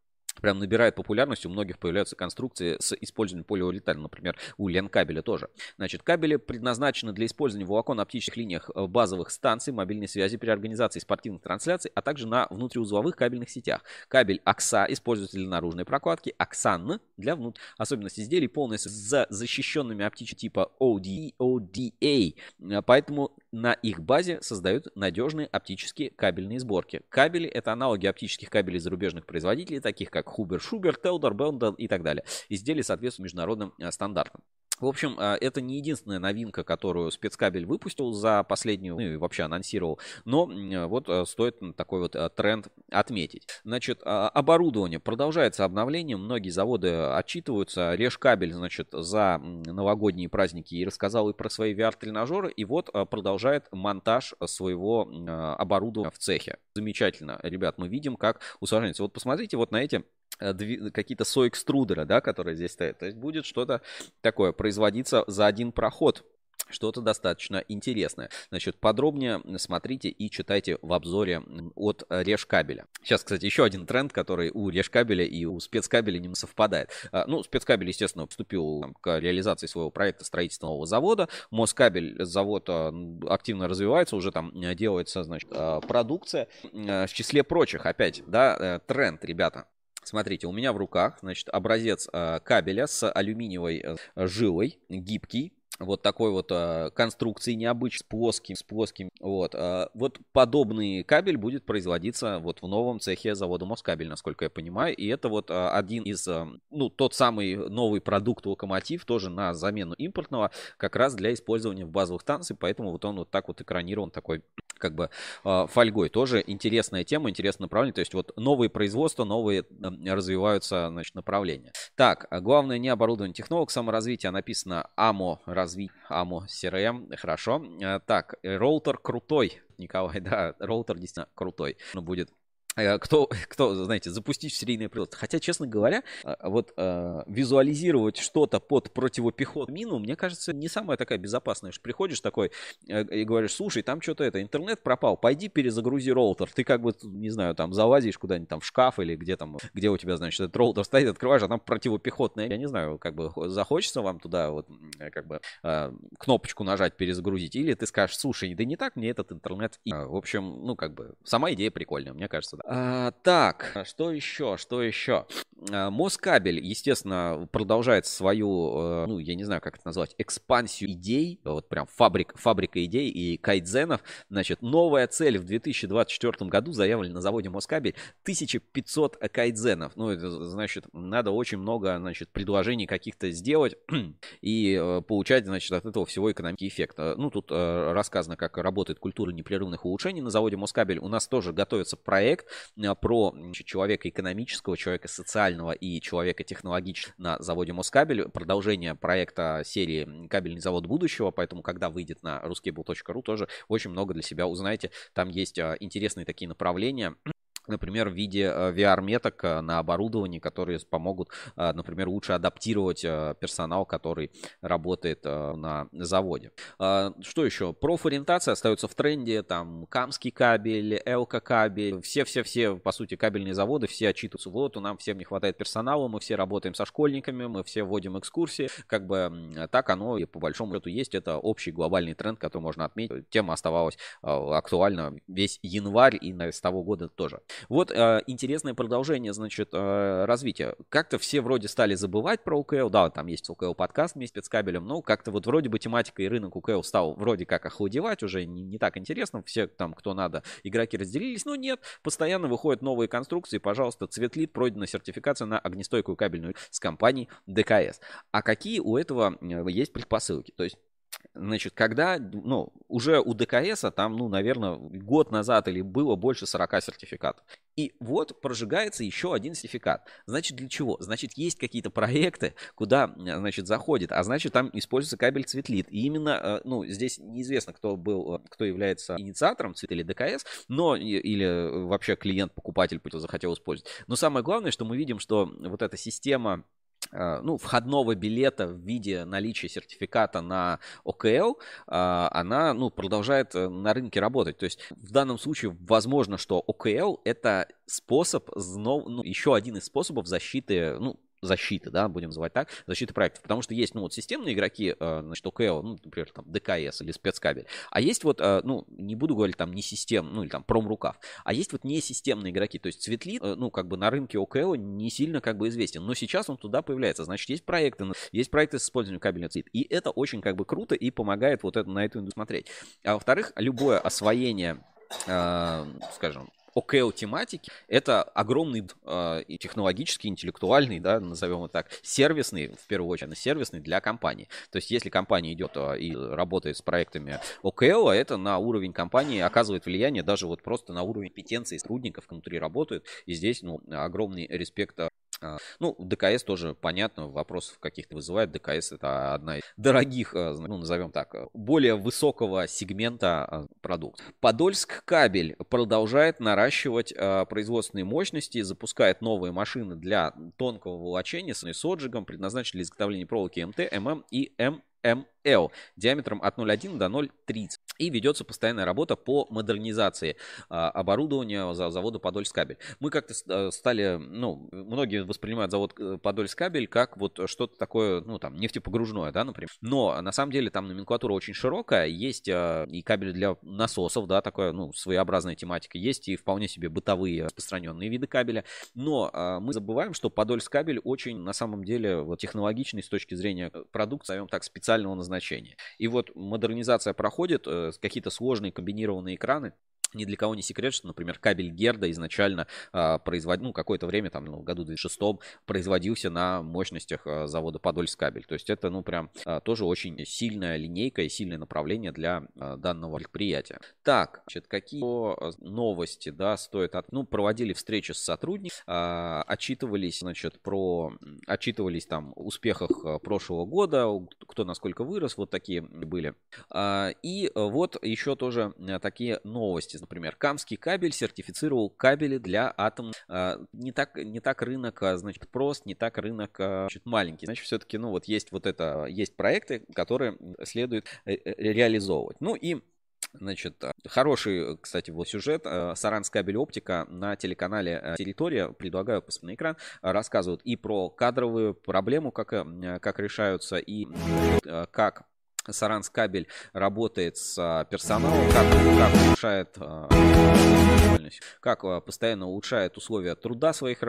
прям набирает популярность, у многих появляются конструкции с использованием полиуретана, например, у ленкабеля тоже. Значит, кабели предназначены для использования в волоконно-оптических линиях э, базовых станций, мобильной связи при организации спортивных трансляций, а также на внутриузловых кабельных сетях. Кабель AXA используется для наружной прокладки, AXAN для внутренней. Особенность изделий полностью с защищенными оптическими типа OD, ODA, э, поэтому на их базе создают надежные оптические кабельные сборки. Кабели — это аналоги оптических кабелей зарубежных производителей, таких как Хубер, Шубер, Теудор, Бендел и так далее. Изделия соответствуют международным э, стандартам. В общем, а, это не единственная новинка, которую спецкабель выпустил за последнюю, ну и вообще анонсировал, но вот а, стоит такой вот а, тренд отметить. Значит, оборудование продолжается обновлением, многие заводы отчитываются, Решкабель, значит, за новогодние праздники и рассказал и про свои VR-тренажеры, и вот продолжает монтаж своего оборудования в цехе. Замечательно, ребят, мы видим, как усаживается. Вот посмотрите вот на эти Э, какие-то соэкструдеры, да, которые здесь стоят. То есть будет что-то такое производиться за один проход что-то достаточно интересное. Значит, подробнее смотрите и читайте в обзоре от Решкабеля. Сейчас, кстати, еще один тренд, который у Решкабеля и у спецкабеля не совпадает. А, ну, спецкабель, естественно, вступил к реализации своего проекта строительства нового завода. Москабель завод а, активно развивается, уже там делается, значит, а, продукция. В числе прочих, опять, да, э, тренд, ребята. Смотрите, у меня в руках, значит, образец кабеля с алюминиевой э, жилой, гибкий, вот такой вот э, конструкции необычной, с плоским, с плоским. Вот, э, вот подобный кабель будет производиться вот в новом цехе завода Москабель, насколько я понимаю. И это вот э, один из, э, ну, тот самый новый продукт локомотив, тоже на замену импортного, как раз для использования в базовых станциях. Поэтому вот он вот так вот экранирован такой, как бы, э, фольгой. Тоже интересная тема, интересное направление. То есть вот новые производства, новые э, развиваются, значит, направления. Так, главное не оборудование технолог, саморазвитие написано АМО развить АМО CRM. Хорошо. Э, так, роутер крутой. Николай, да, роутер действительно крутой. Ну, будет Э, кто, кто, знаете, запустить серийное производство. Хотя, честно говоря, э, вот э, визуализировать что-то под противопехот мину, мне кажется, не самая такая безопасная. Что приходишь такой э, и говоришь, слушай, там что-то это, интернет пропал, пойди перезагрузи роутер. Ты как бы, не знаю, там залазишь куда-нибудь там в шкаф или где там, где у тебя, значит, этот роутер стоит, открываешь, а там противопехотная. Я не знаю, как бы захочется вам туда вот как бы э, кнопочку нажать перезагрузить, или ты скажешь, слушай, да не так мне этот интернет. И, в общем, ну как бы сама идея прикольная, мне кажется, да. А, так, что еще, что еще? А, Москабель, естественно, продолжает свою, э, ну, я не знаю, как это назвать, экспансию идей, вот прям фабрик, фабрика идей и кайдзенов. Значит, новая цель в 2024 году заявлена на заводе Москабель 1500 кайдзенов. Ну, это значит, надо очень много, значит, предложений каких-то сделать и э, получать, значит, от этого всего экономический эффект. Э, ну, тут рассказано, как работает культура непрерывных улучшений на заводе Москабель. У нас тоже готовится проект, про человека экономического, человека социального и человека технологического на заводе Москабель. Продолжение проекта серии «Кабельный завод будущего», поэтому, когда выйдет на ruskable.ru, тоже очень много для себя узнаете. Там есть э, интересные такие направления например, в виде э, VR-меток э, на оборудовании, которые помогут, э, например, лучше адаптировать персонал, который работает на заводе. Что еще? Профориентация остается в тренде, там Камский кабель, Элка кабель, все-все-все, по сути, кабельные заводы, все отчитываются, вот, у нам всем не хватает персонала, мы все работаем со школьниками, мы все вводим экскурсии, как бы так оно и по большому счету есть, это общий глобальный тренд, который можно отметить. Тема оставалась актуальна весь январь и с того года тоже. Вот э, интересное продолжение, значит, э, развития. Как-то все вроде стали забывать про УКЛ. Да, там есть УКЛ подкаст вместе с спецкабелем, но как-то вот вроде бы тематика и рынок УКЛ стал вроде как охладевать, уже не, не так интересно. Все там, кто надо, игроки разделились. Но нет, постоянно выходят новые конструкции. Пожалуйста, Цветлит пройдена сертификация на огнестойкую кабельную с компанией ДКС. А какие у этого э, есть предпосылки? То есть Значит, когда, ну, уже у ДКС, там, ну, наверное, год назад или было больше 40 сертификатов. И вот прожигается еще один сертификат. Значит, для чего? Значит, есть какие-то проекты, куда, значит, заходит, а значит, там используется кабель Цветлит. И именно, э, ну, здесь неизвестно, кто был, кто является инициатором Цвет или ДКС, но, или вообще клиент, покупатель захотел использовать. Но самое главное, что мы видим, что вот эта система ну, входного билета в виде наличия сертификата на ОКЛ, а, она ну, продолжает э, на рынке работать. То есть в данном случае возможно, что ОКЛ это способ, ну, еще один из способов защиты, ну, защиты, да, будем называть так, защиты проектов. Потому что есть, ну, вот системные игроки, э, значит, ОКЛ, ну, например, там, ДКС или спецкабель. А есть вот, э, ну, не буду говорить там не систем, ну, или там промрукав, а есть вот не системные игроки. То есть Светлит, э, ну, как бы на рынке ОКЛ не сильно как бы известен. Но сейчас он туда появляется. Значит, есть проекты, есть проекты с использованием кабельного цвета. И это очень как бы круто и помогает вот это, на эту индустрию смотреть. А во-вторых, любое освоение скажем, ОКЛ тематики это огромный э, технологический, интеллектуальный, да, назовем его так, сервисный, в первую очередь, сервисный для компании. То есть, если компания идет э, и работает с проектами ОКЛ, это на уровень компании оказывает влияние даже вот просто на уровень компетенции сотрудников внутри работают. И здесь, ну, огромный респект а, ну, ДКС тоже понятно, вопросов каких-то вызывает. ДКС это одна из дорогих, а, ну, назовем так, более высокого сегмента а, продуктов. Подольск кабель продолжает наращивать производственные мощности, запускает новые машины для тонкого волочения с отжигом, предназначенные для изготовления проволоки МТ, ММ и МЛ диаметром от 0,1 до 0,30. И ведется постоянная работа по модернизации а, оборудования за завода Подольскабель. Мы как-то э, стали, ну, многие воспринимают завод э, Подольскабель как вот что-то такое, ну, там, нефтепогружное, да, например. Но на самом деле там номенклатура очень широкая. Есть а, и кабель для насосов, да, такая, ну, своеобразная тематика. Есть и вполне себе бытовые распространенные виды кабеля. Но а, мы забываем, что Подольскабель очень, на самом деле, вот, технологичный с точки зрения э, продукции, назовем так, специального назначения. И вот модернизация проходит, какие-то сложные комбинированные экраны, ни для кого не секрет, что, например, кабель Герда изначально а, производил, ну, какое-то время, там, ну, в году 2006 производился на мощностях а, завода Подольск кабель. То есть это, ну, прям а, тоже очень сильная линейка и сильное направление для а, данного предприятия. Так, значит, какие новости, да, стоит от... Ну, проводили встречи с сотрудниками, а, отчитывались, значит, про... Отчитывались там успехах прошлого года, кто насколько вырос, вот такие были. А, и вот еще тоже такие новости Например, Камский кабель сертифицировал кабели для атом. А, не так, не так рынок, а, значит, прост, не так рынок а, значит, маленький. Значит, все-таки, ну, вот есть вот это, есть проекты, которые следует э, э, реализовывать. Ну и Значит, хороший, кстати, вот сюжет. Саранс кабель оптика на телеканале Территория, предлагаю посмотреть на экран, рассказывают и про кадровую проблему, как, как решаются, и как Саранс кабель работает с а, персоналом, как, как улучшает а, как а, постоянно улучшает условия труда своих,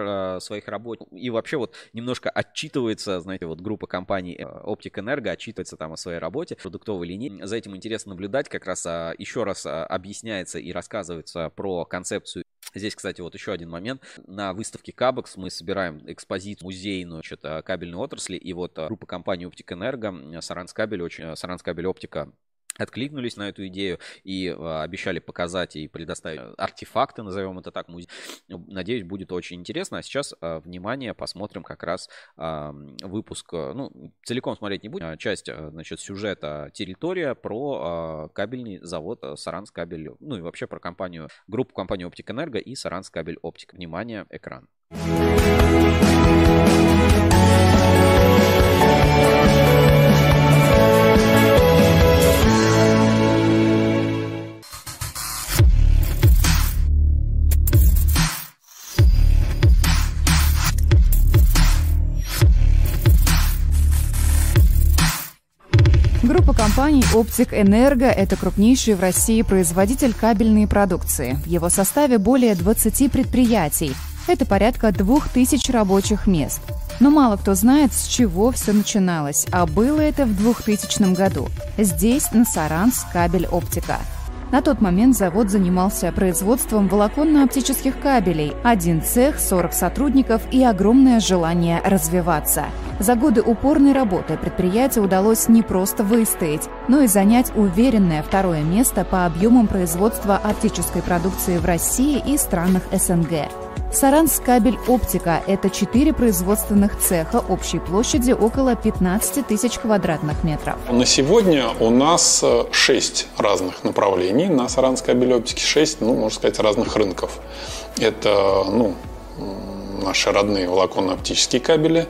своих работников и вообще вот немножко отчитывается, знаете, вот группа компаний Оптик Энерго отчитывается там о своей работе, продуктовой линии. За этим интересно наблюдать, как раз еще раз объясняется и рассказывается про концепцию Здесь, кстати, вот еще один момент. На выставке Кабекс мы собираем экспозицию музейную что-то кабельной отрасли. И вот группа компании Оптик Энерго, Саранскабель, очень, Саранскабель Оптика откликнулись на эту идею и а, обещали показать и предоставить артефакты, назовем это так, музей. Надеюсь, будет очень интересно. А сейчас, а, внимание, посмотрим как раз а, выпуск, ну, целиком смотреть не будем, а часть, значит, сюжета «Территория» про кабельный завод Саранс кабель, ну и вообще про компанию, группу компании Оптик Энерго и Саранс кабель Оптик. Внимание, экран. Группа «Оптик Энерго» — это крупнейший в России производитель кабельной продукции. В его составе более 20 предприятий. Это порядка 2000 рабочих мест. Но мало кто знает, с чего все начиналось, а было это в 2000 году. Здесь, на Саранс, кабель «Оптика». На тот момент завод занимался производством волоконно-оптических кабелей. Один цех, 40 сотрудников и огромное желание развиваться. За годы упорной работы предприятию удалось не просто выстоять, но и занять уверенное второе место по объемам производства оптической продукции в России и странах СНГ. Саранс кабель оптика – это четыре производственных цеха общей площади около 15 тысяч квадратных метров. На сегодня у нас э, шесть разных направлений на Саранс кабель оптики, шесть, ну, можно сказать, разных рынков. Это, ну, наши родные волоконно-оптические кабели,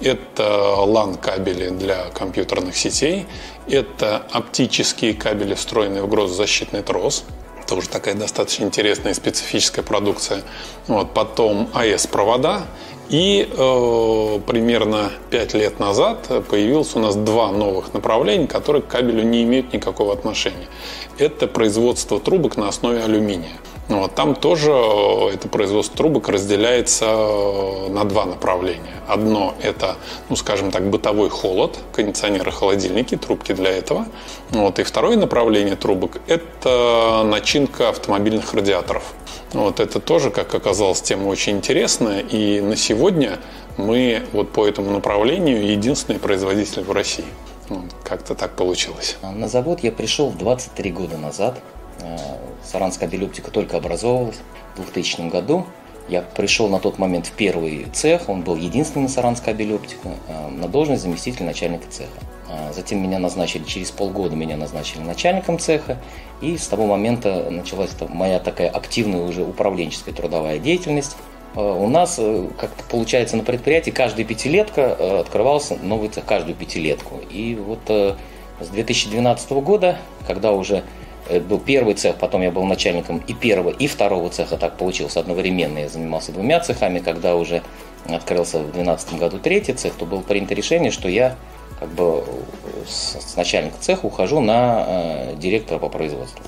это LAN-кабели для компьютерных сетей, это оптические кабели, встроенные в грозозащитный трос – тоже такая достаточно интересная и специфическая продукция. Вот, потом АЭС-провода. И э, примерно 5 лет назад появилось у нас два новых направления, которые к кабелю не имеют никакого отношения. Это производство трубок на основе алюминия. Вот, там тоже э, это производство трубок разделяется э, на два направления. Одно – это, ну, скажем так, бытовой холод, кондиционеры, холодильники, трубки для этого. Вот, и второе направление трубок – это начинка автомобильных радиаторов. Вот, это тоже, как оказалось, тема очень интересная. И на сегодня мы вот по этому направлению единственный производитель в России. Вот, как-то так получилось. На завод я пришел 23 года назад. Э, Саранская белюптика только образовалась в 2000 году. Я пришел на тот момент в первый цех, он был единственный на Саранской белюптика, э, на должность заместителя начальника цеха. Э, затем меня назначили, через полгода меня назначили начальником цеха, и с того момента началась моя такая активная уже управленческая трудовая деятельность. у нас как-то получается на предприятии каждая пятилетка открывался новый цех, каждую пятилетку. И вот с 2012 года, когда уже был первый цех, потом я был начальником и первого, и второго цеха, так получилось одновременно. Я занимался двумя цехами, когда уже открылся в 2012 году третий цех, то было принято решение, что я как бы с начальника цеха ухожу на э, директора по производству.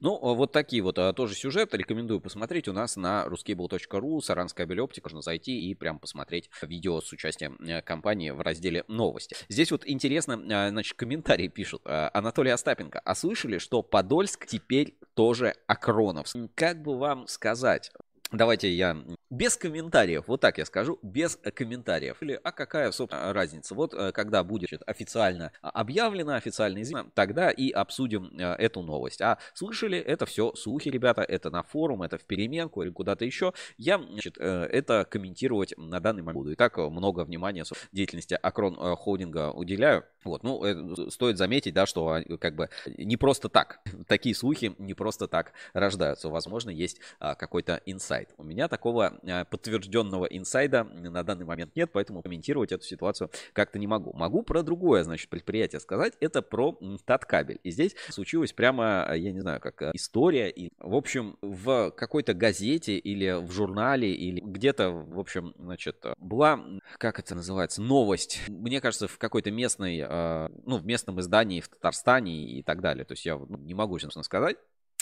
Ну, а вот такие вот а, тоже сюжеты. Рекомендую посмотреть у нас на ruskable.ru, Саранская белеоптика. Можно зайти и прям посмотреть видео с участием э, компании в разделе новости. Здесь вот интересно, а, значит, комментарии пишут. Анатолий Остапенко. А слышали, что Подольск теперь тоже Акронов? Как бы вам сказать? Давайте я без комментариев, вот так я скажу, без комментариев. Или, а какая, собственно, разница? Вот э, когда будет официально объявлено, официально известно, тогда и обсудим э, эту новость. А слышали, это все слухи, ребята, это на форум, это в переменку или куда-то еще. Я, значит, э, это комментировать на данный момент буду. И так много внимания деятельности Акрон Холдинга уделяю. Вот, ну, стоит заметить, да, что как бы не просто так, такие слухи не просто так рождаются. Возможно, есть а, какой-то инсайт. У меня такого а, подтвержденного инсайда на данный момент нет, поэтому комментировать эту ситуацию как-то не могу. Могу про другое, значит, предприятие сказать. Это про Таткабель. И здесь случилась прямо, я не знаю, как история. И, в общем, в какой-то газете или в журнале или где-то, в общем, значит, была, как это называется, новость. Мне кажется, в какой-то местной, а, ну, в местном издании в Татарстане и так далее. То есть я ну, не могу, собственно, сказать.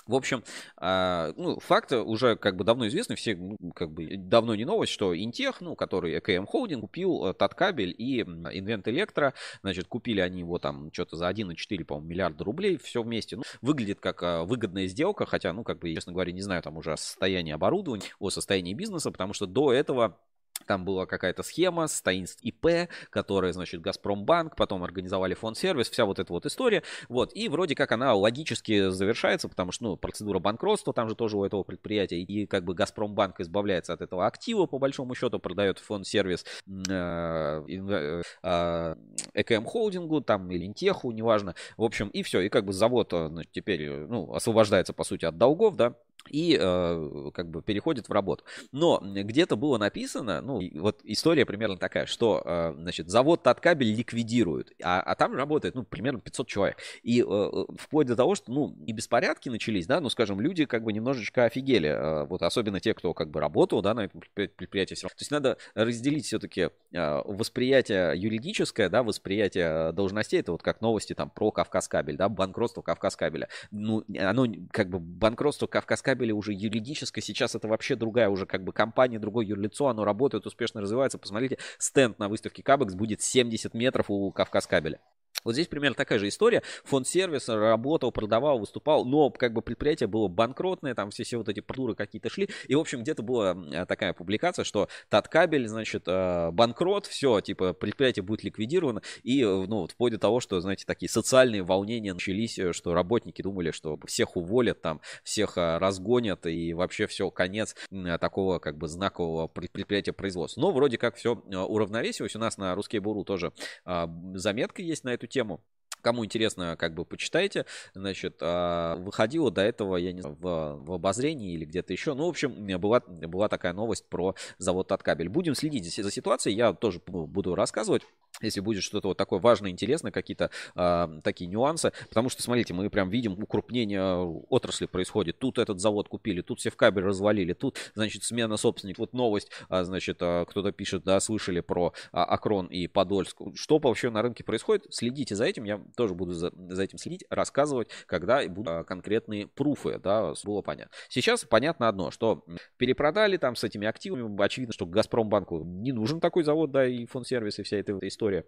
В общем, а, ну, факт уже как бы давно известный, все ну, как бы давно не новость, что Интех, ну, который ЭКМ Холдинг, купил э, Таткабель и Инвент Электро, значит, купили они его там что-то за 1,4, по-моему, миллиарда рублей, все вместе. Ну, выглядит как выгодная сделка, хотя, ну, как бы, честно говоря, не знаю там уже о состоянии оборудования, о состоянии бизнеса, потому что до этого там была какая-то схема с таинств ИП, которая, значит, Газпромбанк, потом организовали фонд сервис, вся вот эта вот история. Вот, и вроде как она логически завершается, потому что, ну, процедура банкротства там же тоже у этого предприятия, и как бы Газпромбанк избавляется от этого актива, по большому счету, продает фонд сервис э, э, э, ЭКМ холдингу, там, или Интеху, неважно. В общем, и все, и как бы завод ну, теперь, ну, освобождается, по сути, от долгов, да, и э, как бы переходит в работу. Но где-то было написано, ну, вот история примерно такая, что, э, значит, завод Таткабель ликвидируют, а, а там работает, ну, примерно 500 человек. И э, вплоть до того, что, ну, и беспорядки начались, да, ну, скажем, люди как бы немножечко офигели, э, вот особенно те, кто как бы работал, да, на этом предприятии. То есть надо разделить все-таки э, восприятие юридическое, да, восприятие должностей, это вот как новости там про Кавказкабель, да, банкротство Кавказкабеля. Ну, оно как бы банкротство Кавказкабеля кабеля уже юридически, сейчас это вообще другая уже как бы компания, другое юрлицо, оно работает, успешно развивается. Посмотрите, стенд на выставке Кабекс будет 70 метров у Кавказ кабеля. Вот здесь примерно такая же история. Фонд сервиса работал, продавал, выступал, но как бы предприятие было банкротное, там все, все вот эти процедуры какие-то шли. И, в общем, где-то была такая публикация, что Таткабель, значит, э, банкрот, все, типа, предприятие будет ликвидировано. И, э, ну, вот вплоть до того, что, знаете, такие социальные волнения начались, э, что работники думали, что всех уволят, там, всех разгонят, и вообще все, конец такого, как бы, знакового предприятия производства. Но вроде как все уравновесилось. У нас на Русский Буру тоже заметка есть на эту тему тему. Кому интересно, как бы почитайте. Значит, а, выходило до этого, я не знаю, в, в обозрении или где-то еще. Ну, в общем, была, была такая новость про завод Таткабель. Будем следить за ситуацией. Я тоже буду рассказывать если будет что-то вот такое важное, интересное, какие-то э, такие нюансы. Потому что, смотрите, мы прям видим укрупнение отрасли происходит. Тут этот завод купили, тут все в кабель развалили, тут, значит, смена собственников. Вот новость, а, значит, а, кто-то пишет, да, слышали про а, Акрон и Подольск. Что вообще на рынке происходит? Следите за этим, я тоже буду за, за этим следить, рассказывать, когда будут а, конкретные пруфы, да, было понятно. Сейчас понятно одно, что перепродали там с этими активами, очевидно, что Газпромбанку не нужен такой завод, да, и фонд сервис, и вся эта история история.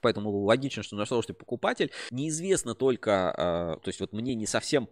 Поэтому логично, что нашел, что покупатель. Неизвестно только, э, то есть вот мне не совсем,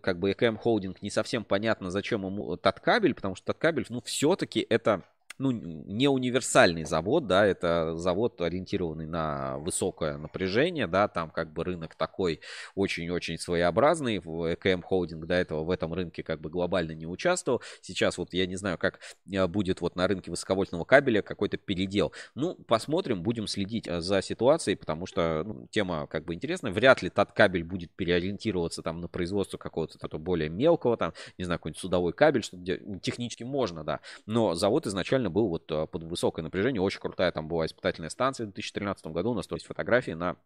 как бы ЭКМ Холдинг не совсем понятно, зачем ему тот кабель, потому что тот кабель, ну, все-таки это ну, не универсальный завод, да, это завод, ориентированный на высокое напряжение, да, там как бы рынок такой очень-очень своеобразный, ЭКМ Холдинг до этого в этом рынке как бы глобально не участвовал, сейчас вот я не знаю, как э, будет вот на рынке высоковольтного кабеля какой-то передел, ну, посмотрим, будем следить э, за ситуацией, потому что ну, тема как бы интересная, вряд ли тот кабель будет переориентироваться там на производство какого-то более мелкого, там, не знаю, какой-нибудь судовой кабель, что технически можно, да, но завод изначально был вот э, под высокое напряжение, очень крутая там была испытательная станция в 2013 году, у нас то есть фотографии на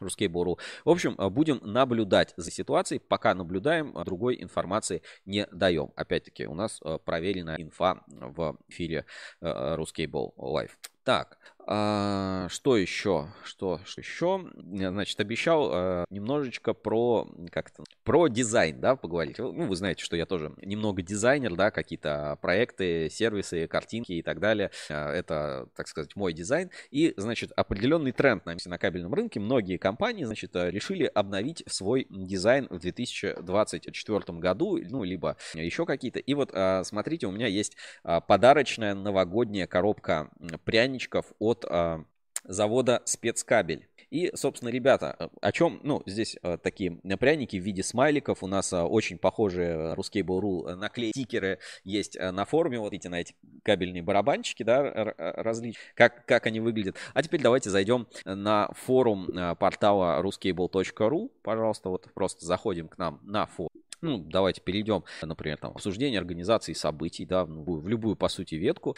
Ruskable.ru. В общем, э, будем наблюдать за ситуацией. Пока наблюдаем, э, другой информации не даем. Опять-таки, у нас проверена инфа в эфире Ruskable Live. Так, а, что еще? Что, что еще? Значит, обещал а, немножечко про как-то про дизайн, да, поговорить. Ну, вы знаете, что я тоже немного дизайнер, да, какие-то проекты, сервисы, картинки и так далее. А, это, так сказать, мой дизайн. И, значит, определенный тренд на, на кабельном рынке. Многие компании, значит, решили обновить свой дизайн в 2024 году, ну, либо еще какие-то. И вот, а, смотрите, у меня есть а, подарочная новогодняя коробка пряничков от от а, завода спецкабель. И, собственно, ребята, о чем, ну, здесь а, такие пряники в виде смайликов. У нас а, очень похожие Ruskable.ru наклейки, стикеры есть на форуме. Вот видите, на эти кабельные барабанчики, да, различные, как, как они выглядят. А теперь давайте зайдем на форум портала ruskable.ru. Пожалуйста, вот просто заходим к нам на форум. Ну, давайте перейдем, например, там, обсуждение организации событий, да, в любую, по сути, ветку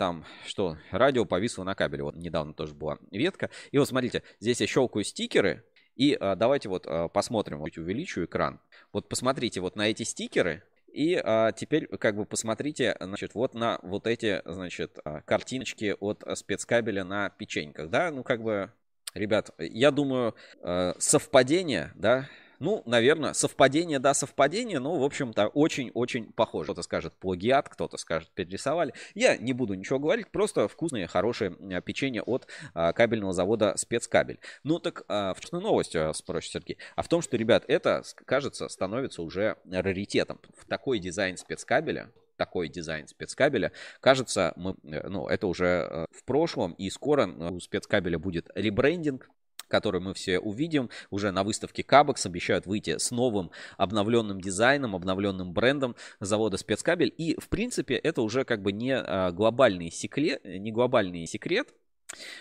там, что радио повисло на кабеле. Вот недавно тоже была ветка. И вот смотрите, здесь я щелкаю стикеры. И а, давайте вот а, посмотрим, вот увеличу экран. Вот посмотрите вот на эти стикеры. И а, теперь как бы посмотрите, значит, вот на вот эти, значит, а, картиночки от спецкабеля на печеньках, да, ну как бы, ребят, я думаю, а, совпадение, да, ну, наверное, совпадение, да, совпадение, но, в общем-то, очень-очень похоже. Кто-то скажет плагиат, кто-то скажет перерисовали. Я не буду ничего говорить, просто вкусные, хорошие а, печенье от а, кабельного завода спецкабель. Ну, так а, в чем новость, а, спросит Сергей? А в том, что, ребят, это, кажется, становится уже раритетом. В такой дизайн спецкабеля, такой дизайн спецкабеля. Кажется, мы, э, ну, это уже э, в прошлом, и скоро э, у спецкабеля будет ребрендинг, который мы все увидим уже на выставке Cabex. Обещают выйти с новым обновленным дизайном, обновленным брендом завода спецкабель. И, в принципе, это уже как бы не а, глобальный секрет, не глобальный секрет,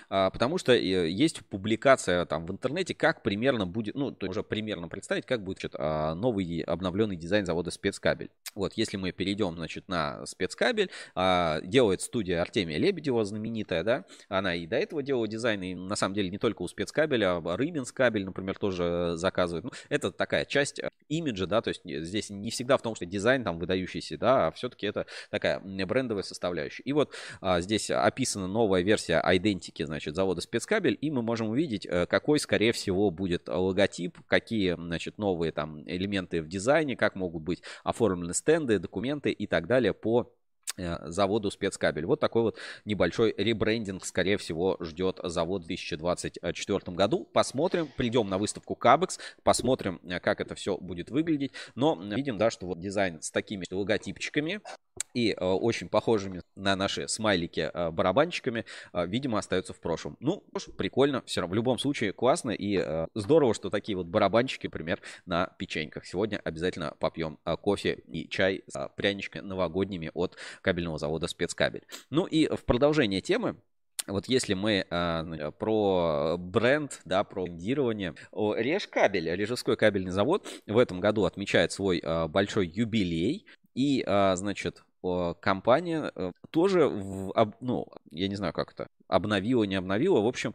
потому что э, есть публикация там в интернете, как примерно будет, ну, уже примерно представить, как будет значит, а, новый обновленный дизайн завода спецкабель. Вот, если мы перейдем, значит, на спецкабель, а, делает студия Артемия Лебедева знаменитая, да, она и до этого делала дизайн, и на самом деле не только у спецкабеля, а Рыбинс кабель, например, тоже заказывает. Ну, это такая часть э, имиджа, да, то есть здесь не всегда в том, что дизайн там выдающийся, да, а все-таки это такая брендовая составляющая. И вот а, здесь описана новая версия Identity, значит, завода спецкабель, и мы можем увидеть, э, какой, скорее всего, будет логотип, какие, значит, новые там элементы в дизайне, как могут быть оформлены стенды, документы и так далее по Э, заводу спецкабель. Вот такой вот небольшой ребрендинг, скорее всего, ждет завод в 2024 году. Посмотрим, придем на выставку Кабекс, посмотрим, э, как это все будет выглядеть. Но видим, да, что вот дизайн с такими логотипчиками и э, очень похожими на наши смайлики э, барабанчиками, э, видимо, остается в прошлом. Ну, прикольно, все равно, в любом случае классно и э, здорово, что такие вот барабанчики, например, на печеньках. Сегодня обязательно попьем э, кофе и чай с э, пряничками новогодними от кабельного завода спецкабель. Ну и в продолжение темы вот если мы э, про бренд, да, про брендирование, Режкабель, Режевской кабельный завод в этом году отмечает свой э, большой юбилей. И, э, значит, компания э, тоже, в, ну, я не знаю, как это, обновила, не обновила, в общем,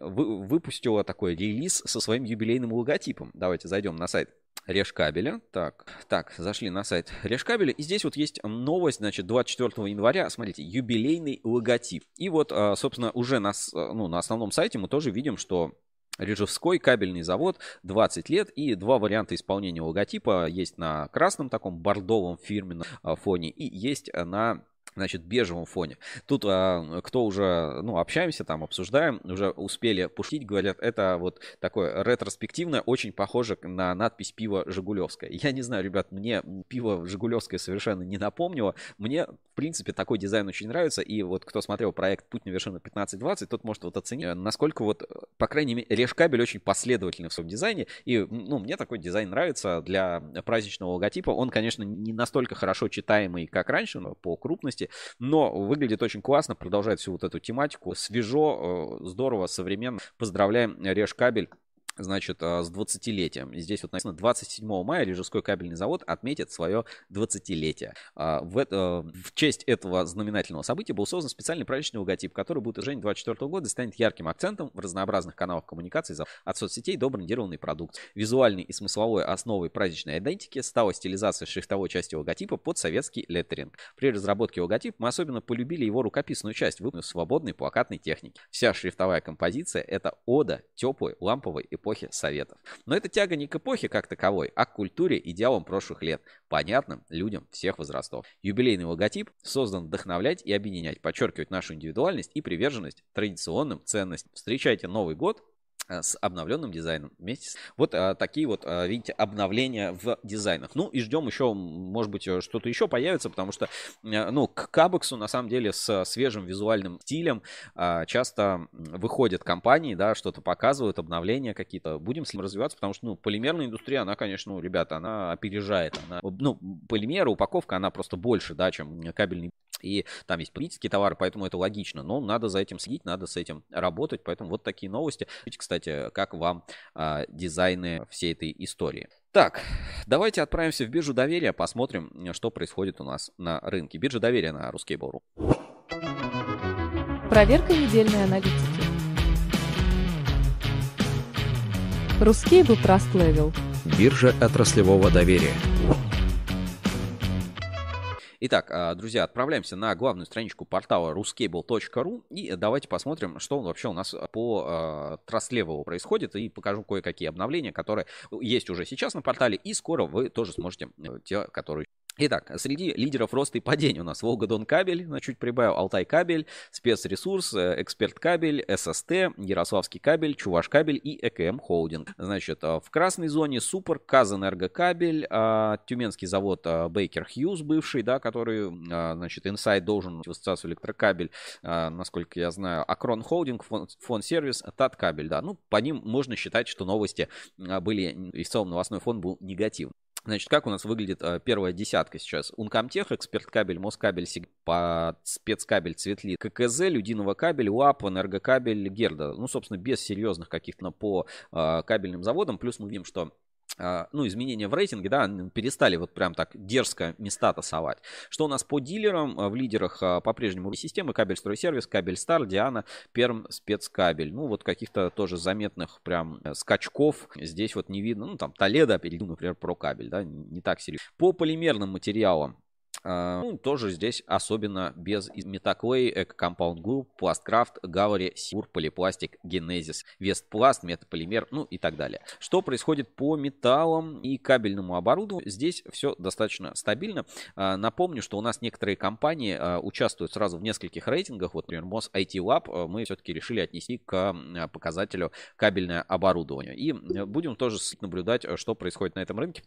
выпустила такой релиз со своим юбилейным логотипом. Давайте зайдем на сайт Решкабеля. Так, так, зашли на сайт Решкабеля. И здесь вот есть новость, значит, 24 января, смотрите, юбилейный логотип. И вот, а, собственно, уже на, ну, на основном сайте мы тоже видим, что Режевской кабельный завод 20 лет и два варианта исполнения логотипа. Есть на красном таком бордовом фирменном а, фоне и есть на значит, бежевом фоне. Тут а, кто уже, ну, общаемся там, обсуждаем, уже успели пошутить, говорят, это вот такое ретроспективное, очень похоже на надпись пива Жигулевское. Я не знаю, ребят, мне пиво Жигулевское совершенно не напомнило. Мне, в принципе, такой дизайн очень нравится, и вот кто смотрел проект «Путь на вершину 15-20», тот может вот оценить, насколько вот, по крайней мере, Решкабель очень последовательный в своем дизайне, и, ну, мне такой дизайн нравится для праздничного логотипа. Он, конечно, не настолько хорошо читаемый, как раньше, но по крупности, возможности, но выглядит очень классно, продолжает всю вот эту тематику, свежо, э, здорово, современно. Поздравляем Реж Кабель значит, а, с 20-летием. Здесь вот написано 27 мая Рижской кабельный завод отметит свое 20-летие. А, в, это, в честь этого знаменательного события был создан специальный праздничный логотип, который будет уже 2024 года и станет ярким акцентом в разнообразных каналах коммуникации от соцсетей до брендированной продукции. Визуальной и смысловой основой праздничной идентики стала стилизация шрифтовой части логотипа под советский леттеринг. При разработке логотипа мы особенно полюбили его рукописную часть, выполненную в свободной плакатной технике. Вся шрифтовая композиция — это ода теплой, ламповой и эпохи Советов. Но это тяга не к эпохе как таковой, а к культуре, идеалам прошлых лет, понятным людям всех возрастов. Юбилейный логотип создан вдохновлять и объединять, подчеркивать нашу индивидуальность и приверженность традиционным ценностям. Встречайте Новый год с обновленным дизайном. Вместе. Вот а, такие вот, а, видите, обновления в дизайнах. Ну и ждем еще, может быть, что-то еще появится, потому что, ну, к Кабексу, на самом деле, с свежим визуальным стилем а, часто выходят компании, да, что-то показывают, обновления какие-то. Будем с ним развиваться, потому что, ну, полимерная индустрия, она, конечно, ну, ребята, она опережает. Она, ну, полимеры, упаковка, она просто больше, да, чем кабельный и там есть потребительские товары, поэтому это логично. Но надо за этим следить, надо с этим работать. Поэтому вот такие новости. Кстати, как вам а, дизайны всей этой истории. Так, давайте отправимся в биржу доверия, посмотрим, что происходит у нас на рынке. Биржа доверия на Ruskable.ru. Проверка недельной аналитики. Ruskable Trust Level. Биржа отраслевого доверия. Итак, а, друзья, отправляемся на главную страничку портала ruscable.ru и давайте посмотрим, что вообще у нас по э, траслевелу происходит. И покажу кое-какие обновления, которые есть уже сейчас на портале. И скоро вы тоже сможете, э, те, которые Итак, среди лидеров роста и падения у нас Волгодон кабель, на чуть прибавил Алтай кабель, спецресурс, э, эксперт кабель, ССТ, Ярославский кабель, Чуваш кабель и ЭКМ холдинг. Значит, э, в красной зоне Супер, Казэнерго кабель, э, Тюменский завод Бейкер Хьюз бывший, да, который, значит, Инсайд должен в ассоциацию электрокабель, насколько я знаю, Акрон холдинг, фон сервис, Тат кабель, да. Ну, по ним можно считать, что новости были, и в целом новостной фон был негативный. Значит, как у нас выглядит э, первая десятка сейчас? Ункомтех, эксперт кабель, Москабель, по спецкабель, Цветли, ККЗ, Людиного кабель, УАП, Энергокабель, Герда. Ну, собственно, без серьезных каких-то по э, кабельным заводам. Плюс мы видим, что ну, изменения в рейтинге, да, перестали вот прям так дерзко места тасовать. Что у нас по дилерам? А, в лидерах а, по-прежнему системы Кабель Стройсервис, Кабель Стар, Диана, Перм, Спецкабель. Ну, вот каких-то тоже заметных прям э, скачков здесь вот не видно. Ну, там Толедо, перейду, например, про кабель, да, не так серьезно. По полимерным материалам а, ну, тоже здесь особенно без Метаклей, Эко-Компаунд Групп, Пласткрафт, Галари, Сюр, Полипластик, Генезис, Вестпласт, Метаполимер, ну и так далее. Что происходит по металлам и кабельному оборудованию? Здесь все достаточно стабильно. А, напомню, что у нас некоторые компании а, участвуют сразу в нескольких рейтингах. Вот, например, Мос IT Lab мы все-таки решили отнести к показателю кабельное оборудование. И будем тоже наблюдать, что происходит на этом рынке.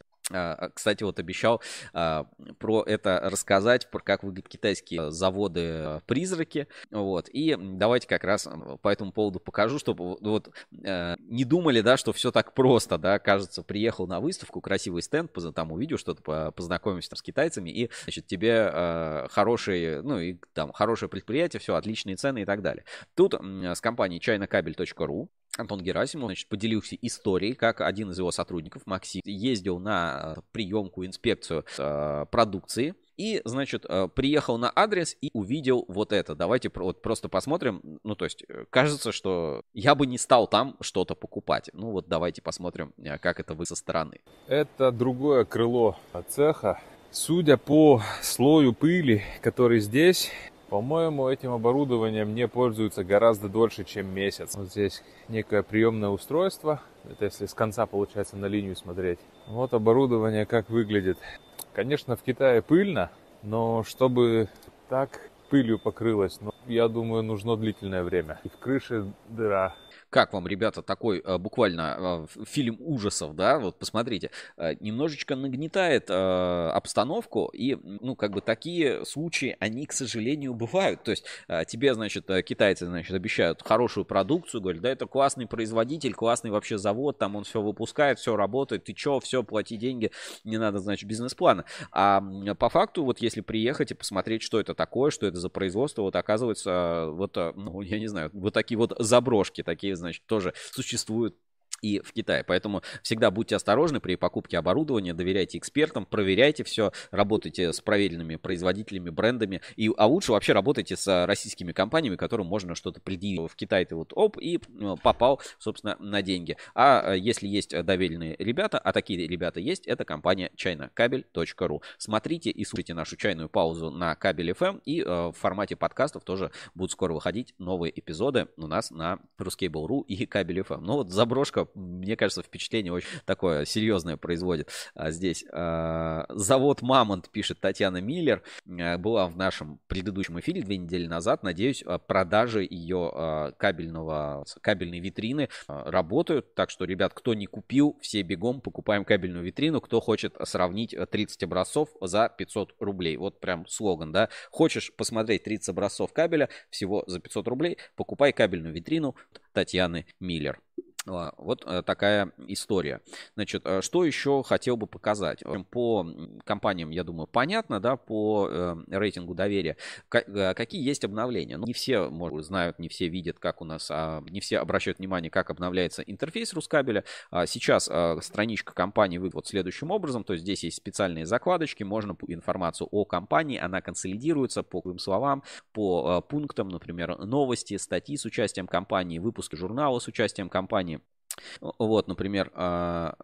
Кстати, вот обещал про это рассказать, про как выглядят китайские заводы-призраки. Вот. И давайте как раз по этому поводу покажу, чтобы вот э, не думали, да, что все так просто, да, кажется, приехал на выставку, красивый стенд, там увидел что-то, познакомимся там, с китайцами, и, значит, тебе э, хорошие, ну, и там хорошее предприятие, все, отличные цены и так далее. Тут э, с компанией chinacabel.ru Антон Герасимов, значит, поделился историей, как один из его сотрудников, Максим, ездил на приемку, инспекцию э, продукции и, значит, э, приехал на адрес и увидел вот это. Давайте вот просто посмотрим. Ну, то есть, э, кажется, что я бы не стал там что-то покупать. Ну, вот давайте посмотрим, э, как это вы со стороны. Это другое крыло цеха. Судя по слою пыли, который здесь, по-моему, этим оборудованием не пользуются гораздо дольше, чем месяц. Вот здесь некое приемное устройство. Это если с конца, получается, на линию смотреть. Вот оборудование как выглядит. Конечно, в Китае пыльно, но чтобы так пылью покрылась, но я думаю, нужно длительное время. И в крыше дыра. Как вам, ребята, такой э, буквально э, фильм ужасов, да? Вот посмотрите, э, немножечко нагнетает обстановку, и, ну, как бы такие случаи, они, к сожалению, бывают. То есть тебе, значит, китайцы, значит, обещают хорошую продукцию, говорят, да, это классный производитель, классный вообще завод, там он все выпускает, все работает, ты чё, все, плати деньги, не надо, значит, бизнес-плана. А по факту, вот если приехать и посмотреть, что это такое, что это за производство, вот оказывается, вот, ну, я не знаю, вот такие вот заброшки, такие, значит, тоже существуют и в Китае. Поэтому всегда будьте осторожны при покупке оборудования, доверяйте экспертам, проверяйте все, работайте с проверенными производителями, брендами, и, а лучше вообще работайте с российскими компаниями, которым можно что-то предъявить. В Китае ты вот оп, и ну, попал, собственно, на деньги. А э, если есть доверенные ребята, а такие ребята есть, это компания ChinaCabel.ru. Смотрите и слушайте нашу чайную паузу на Кабель FM, и э, в формате подкастов тоже будут скоро выходить новые эпизоды у нас на Ruskable.ru и Кабель FM. Ну вот заброшка мне кажется, впечатление очень такое серьезное производит а, здесь. А, завод «Мамонт», пишет Татьяна Миллер, а, была в нашем предыдущем эфире две недели назад. Надеюсь, продажи ее кабельного, кабельной витрины работают. Так что, ребят, кто не купил, все бегом покупаем кабельную витрину. Кто хочет сравнить 30 образцов за 500 рублей. Вот прям слоган, да. Хочешь посмотреть 30 образцов кабеля всего за 500 рублей, покупай кабельную витрину Татьяны Миллер. Вот э, такая история. Значит, э, что еще хотел бы показать? По компаниям, я думаю, понятно, да, по э, рейтингу доверия. Какие есть обновления? Ну, не все, может, знают, не все видят, как у нас, а, не все обращают внимание, как обновляется интерфейс Рускабеля. А сейчас страничка компании выглядит следующим образом. То есть здесь есть специальные закладочки, можно информацию о компании, она консолидируется по словам, по пунктам, например, новости, статьи с участием компании, выпуски журнала с участием компании вот, например, а,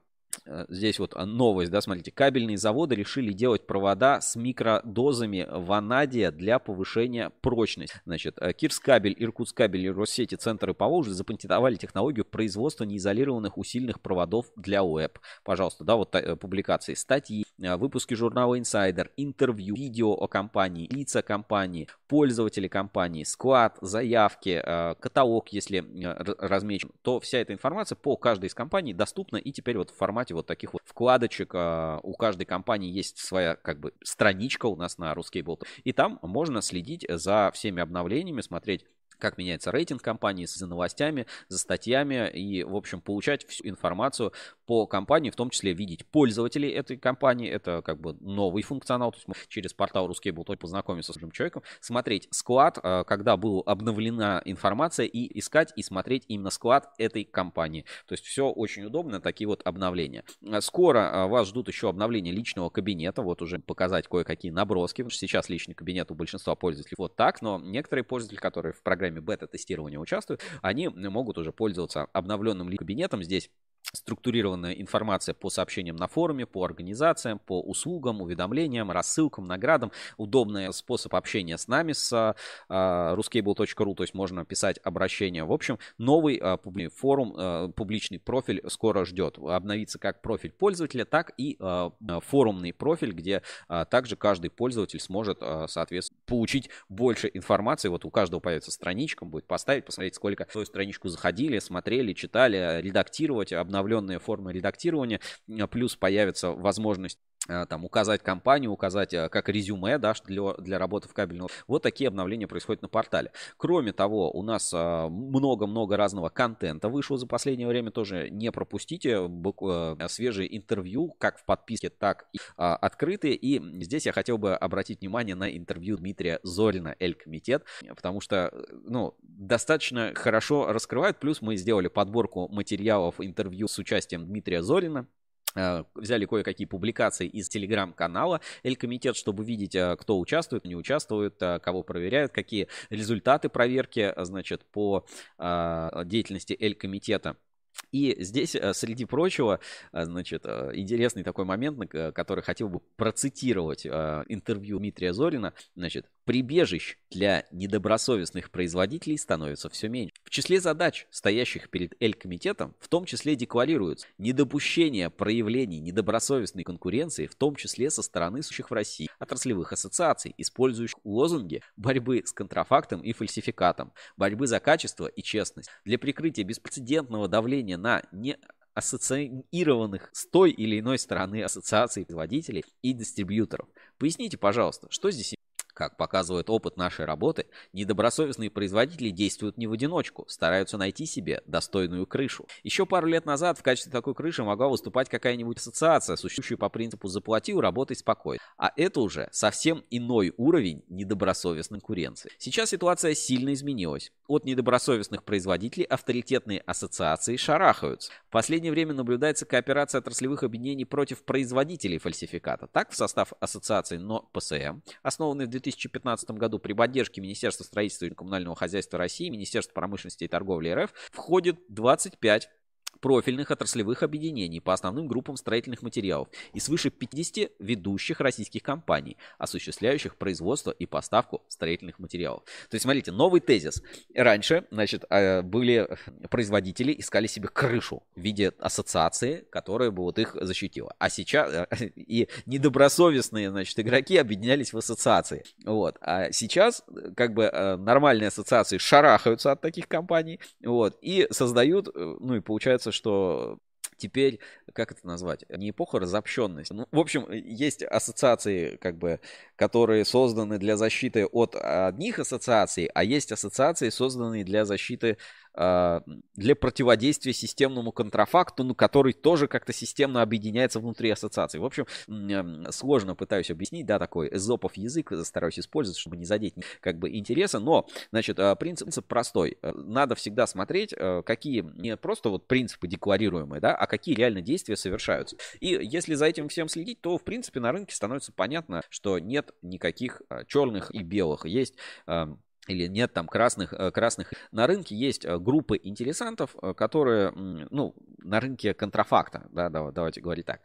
здесь вот а, новость, да, смотрите, кабельные заводы решили делать провода с микродозами ванадия для повышения прочности. Значит, э, Кирскабель, Иркутскабель и Россети Центры Поволжья запатентовали технологию производства неизолированных усиленных проводов для УЭП. Пожалуйста, да, вот э, публикации, статьи, выпуски журнала Insider, интервью, видео о компании, лица компании, пользователи компании, склад, заявки, каталог, если размечен, то вся эта информация по каждой из компаний доступна и теперь вот в формате формате вот таких вот вкладочек. А, у каждой компании есть своя как бы страничка у нас на Ruskable. И там можно следить за всеми обновлениями, смотреть как меняется рейтинг компании, за новостями, за статьями и, в общем, получать всю информацию по компании, в том числе видеть пользователей этой компании. Это как бы новый функционал, то есть мы через портал Ruskable познакомиться с этим человеком, смотреть склад, э, когда была обновлена информация и искать и смотреть именно склад этой компании. То есть все очень удобно, такие вот обновления. Скоро э, вас ждут еще обновления личного кабинета, вот уже показать кое-какие наброски, сейчас личный кабинет у большинства пользователей вот так, но некоторые пользователи, которые в программе программе бета-тестирования участвуют, они могут уже пользоваться обновленным кабинетом. Здесь структурированная информация по сообщениям на форуме, по организациям, по услугам, уведомлениям, рассылкам, наградам. Удобный способ общения с нами, с uh, а, ruscable.ru, то есть можно писать обращения. В общем, новый uh, форум, uh, публичный профиль скоро ждет. Обновится как профиль пользователя, так и форумный профиль, где также каждый пользователь сможет, соответственно, получить больше информации. Вот у каждого появится страничка, будет поставить, посмотреть, сколько свою страничку заходили, смотрели, читали, редактировать, обновленные формы редактирования, плюс появится возможность там указать компанию, указать э, как резюме, да, для, для работы в кабельном. Вот такие обновления происходят на портале. Кроме того, у нас э, много-много разного контента вышло за последнее время, тоже не пропустите свежие интервью, как в подписке, так и открытые. И здесь я хотел бы обратить внимание на интервью Дмитрия Зорина, Эль-Комитет, потому что, ну, достаточно хорошо раскрывают, плюс мы сделали подборку материалов интервью с участием Дмитрия Зорина, Э, взяли кое-какие публикации из телеграм-канала Эль-Комитет, чтобы видеть, э, кто участвует, не участвует, э, кого проверяют, какие результаты проверки, значит, по деятельности Эль-Комитета. И здесь, э, среди прочего, э, значит, э, интересный такой момент, который хотел бы процитировать интервью Дмитрия Зорина. Значит, прибежищ для недобросовестных производителей становится все меньше. В числе задач, стоящих перед Эль-комитетом, в том числе декларируются недопущение проявлений недобросовестной конкуренции, в том числе со стороны сущих в России отраслевых ассоциаций, использующих лозунги борьбы с контрафактом и фальсификатом, борьбы за качество и честность. Для прикрытия беспрецедентного давления на не ассоциированных с той или иной стороны ассоциаций производителей и дистрибьюторов. Поясните, пожалуйста, что здесь как показывает опыт нашей работы, недобросовестные производители действуют не в одиночку, стараются найти себе достойную крышу. Еще пару лет назад в качестве такой крыши могла выступать какая-нибудь ассоциация, существующая по принципу «заплатил, работай спокойно». А это уже совсем иной уровень недобросовестной конкуренции. Сейчас ситуация сильно изменилась. От недобросовестных производителей авторитетные ассоциации шарахаются. В последнее время наблюдается кооперация отраслевых объединений против производителей фальсификата. Так, в состав ассоциации НО ПСМ, основанной в 2015 году при поддержке Министерства строительства и коммунального хозяйства России, Министерства промышленности и торговли РФ входит 25 профильных отраслевых объединений по основным группам строительных материалов и свыше 50 ведущих российских компаний, осуществляющих производство и поставку строительных материалов. То есть, смотрите, новый тезис. Раньше, значит, э, были производители, искали себе крышу в виде ассоциации, которая бы вот их защитила. А сейчас э, и недобросовестные, значит, игроки объединялись в ассоциации. Вот. А сейчас, как бы, э, нормальные ассоциации шарахаются от таких компаний, вот, и создают, ну и получается, что теперь, как это назвать, не эпоха разобщенности. Ну, в общем, есть ассоциации, как бы, которые созданы для защиты от одних ассоциаций, а есть ассоциации, созданные для защиты для противодействия системному контрафакту, ну, который тоже как-то системно объединяется внутри ассоциации. В общем, сложно пытаюсь объяснить, да, такой эзопов язык стараюсь использовать, чтобы не задеть как бы интереса, но, значит, а, принцип, простой. Надо всегда смотреть, какие не просто вот принципы декларируемые, да, а какие реально действия совершаются. И если за этим всем следить, то, в принципе, на рынке становится понятно, что нет никаких черных и белых. Есть или нет там красных, э, красных. На рынке есть э, группы интересантов, э, которые, ну, на рынке контрафакта, да, давайте говорить так.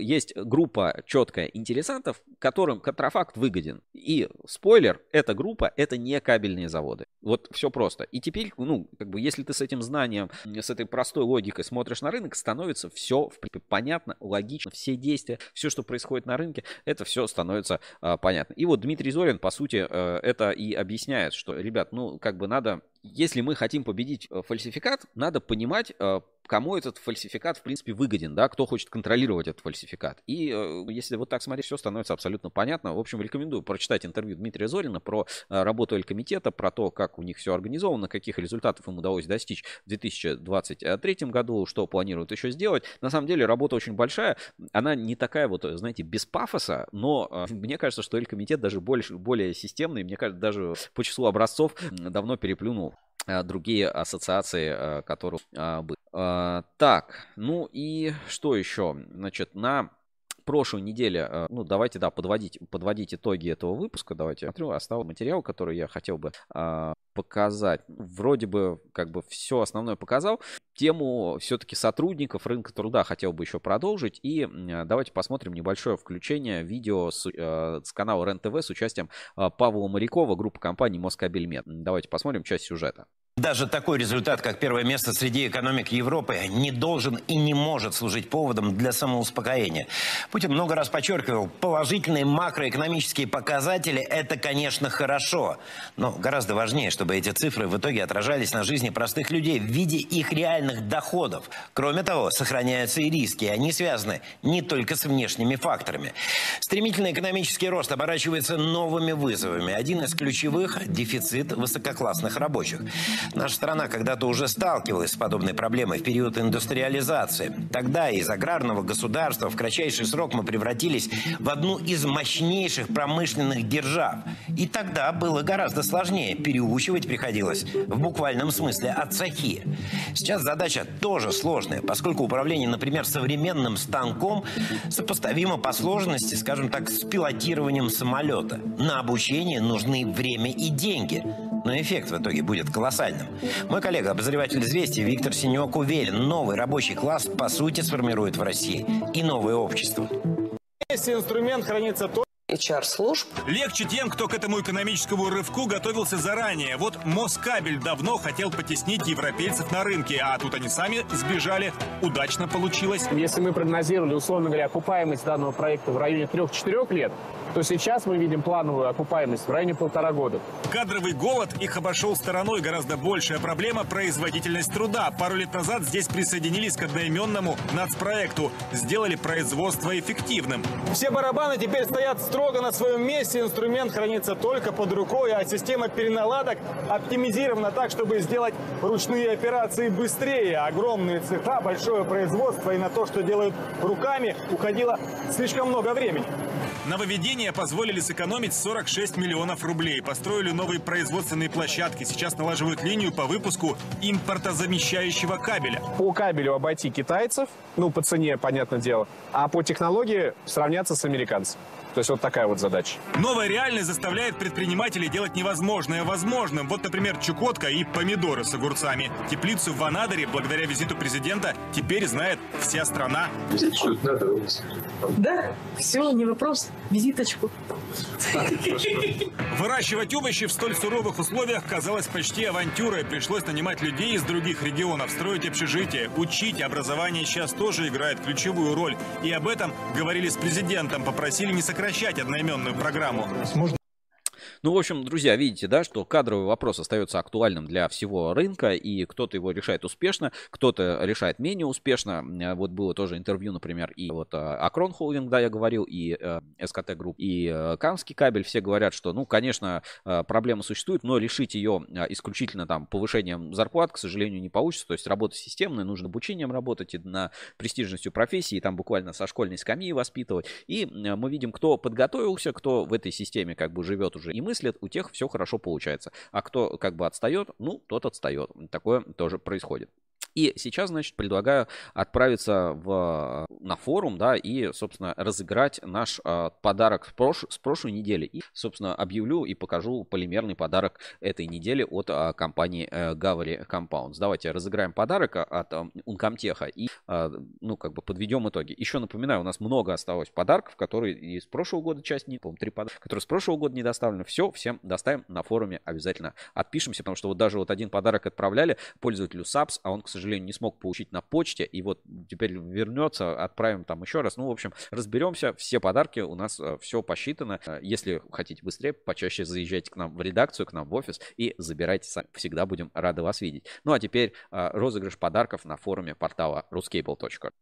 Есть группа четкая интересантов, которым контрафакт выгоден. И спойлер, эта группа, это не кабельные заводы. Вот все просто. И теперь, ну, как бы, если ты с этим знанием, с этой простой логикой смотришь на рынок, становится все в принципе, понятно, логично, все действия, все, что происходит на рынке, это все становится а, понятно. И вот Дмитрий Зорин, по сути, это и объясняет, что, ребят, ну, как бы надо, если мы хотим победить э, фальсификат, надо понимать, э, кому этот фальсификат, в принципе, выгоден, да, кто хочет контролировать этот фальсификат. И э, если вот так смотреть, все становится абсолютно понятно. В общем, рекомендую прочитать интервью Дмитрия Зорина про работу Эль-комитета, про то, как у них все организовано, каких результатов им удалось достичь в 2023 году, что планируют еще сделать. На самом деле, работа очень большая, она не такая вот, знаете, без пафоса, но мне кажется, что Эль-комитет даже больше, более системный, мне кажется, даже по числу образцов давно переплюнул другие ассоциации, э, которые э, были. Так, ну и что еще? Значит, на прошлой неделе, ну, давайте, да, подводить, подводить итоги этого выпуска. Давайте смотрю, остался материал, который я хотел бы показать. Вроде бы как бы все основное показал. Тему все-таки сотрудников рынка труда хотел бы еще продолжить. И давайте посмотрим небольшое включение видео с, э, с канала РЕН-ТВ с участием э, Павла Морякова, группы компании Москабельмет. Давайте посмотрим часть сюжета. Даже такой результат, как первое место среди экономик Европы, не должен и не может служить поводом для самоуспокоения. Путин много раз подчеркивал, положительные макроэкономические показатели – это, конечно, хорошо. Но гораздо важнее, чтобы эти цифры в итоге отражались на жизни простых людей в виде их реальных доходов. Кроме того, сохраняются и риски, и они связаны не только с внешними факторами. Стремительный экономический рост оборачивается новыми вызовами. Один из ключевых – дефицит высококлассных рабочих. Наша страна когда-то уже сталкивалась с подобной проблемой в период индустриализации. Тогда из аграрного государства в кратчайший срок мы превратились в одну из мощнейших промышленных держав. И тогда было гораздо сложнее. Переучивать приходилось в буквальном смысле от цехи. Сейчас задача тоже сложная, поскольку управление, например, современным станком сопоставимо по сложности, скажем так, с пилотированием самолета. На обучение нужны время и деньги. но эффект в итоге будет колоссальным. Мой коллега, обозреватель «Известий» Виктор Синек уверен, новый рабочий класс по сути сформирует в России и новое общество. Если инструмент хранится только HR-служб. Легче тем, кто к этому экономическому рывку готовился заранее. Вот Москабель давно хотел потеснить европейцев на рынке, а тут они сами сбежали. Удачно получилось. Если мы прогнозировали, условно говоря, окупаемость данного проекта в районе 3-4 лет, то сейчас мы видим плановую окупаемость в районе полтора года. Кадровый голод их обошел стороной. Гораздо большая проблема – производительность труда. Пару лет назад здесь присоединились к одноименному нацпроекту. Сделали производство эффективным. Все барабаны теперь стоят строго на своем месте. Инструмент хранится только под рукой, а система переналадок оптимизирована так, чтобы сделать ручные операции быстрее. Огромные цеха, большое производство и на то, что делают руками, уходило слишком много времени. Нововведения позволили сэкономить 46 миллионов рублей. Построили новые производственные площадки. Сейчас налаживают линию по выпуску импортозамещающего кабеля. По кабелю обойти китайцев, ну, по цене, понятное дело, а по технологии сравняться с американцами. То есть вот такая вот задача. Новая реальность заставляет предпринимателей делать невозможное возможным. Вот, например, Чукотка и помидоры с огурцами. Теплицу в Анадыре, благодаря визиту президента, теперь знает вся страна. Да, все, не вопрос. Визиточку. Выращивать овощи в столь суровых условиях казалось почти авантюрой. Пришлось нанимать людей из других регионов, строить общежитие, учить. Образование сейчас тоже играет ключевую роль. И об этом говорили с президентом, попросили не сокращать одноименную программу. Ну, в общем, друзья, видите, да, что кадровый вопрос остается актуальным для всего рынка, и кто-то его решает успешно, кто-то решает менее успешно. Э, Вот было тоже интервью, например, и вот э, Акрон Холдинг, да, я говорил, и э, СКТ Групп, и Камский кабель, все говорят, что, ну, конечно, проблема существует, но решить ее исключительно там повышением зарплат, к сожалению, не получится. То есть работа системная, нужно обучением работать и на престижностью профессии, там буквально со школьной скамьи воспитывать. И мы видим, кто подготовился, кто в этой системе как бы живет уже и мыслит, у тех все хорошо получается. А кто как бы отстает, ну, тот отстает. Такое тоже происходит. И сейчас, значит, предлагаю отправиться в, на форум, да, и, собственно, разыграть наш э, подарок с, прош, с прошлой недели. И, собственно, объявлю и покажу полимерный подарок этой недели от э, компании э, Gavri Compounds. Давайте разыграем подарок от э, и, э, ну, как бы подведем итоги. Еще напоминаю, у нас много осталось подарков, которые из прошлого года часть не, по-моему, три подарка, которые с прошлого года не доставлены. Все, всем доставим на форуме, обязательно отпишемся, потому что вот даже вот один подарок отправляли пользователю SAPS, а он, к сожалению, не смог получить на почте, и вот теперь вернется, отправим там еще раз. Ну, в общем, разберемся, все подарки у нас э, все посчитано. Э, Если хотите быстрее, почаще заезжайте к нам в редакцию, к нам в офис и забирайте сами. Всегда будем рады вас видеть. Ну, а теперь э, розыгрыш подарков на форуме портала ruscable.ru.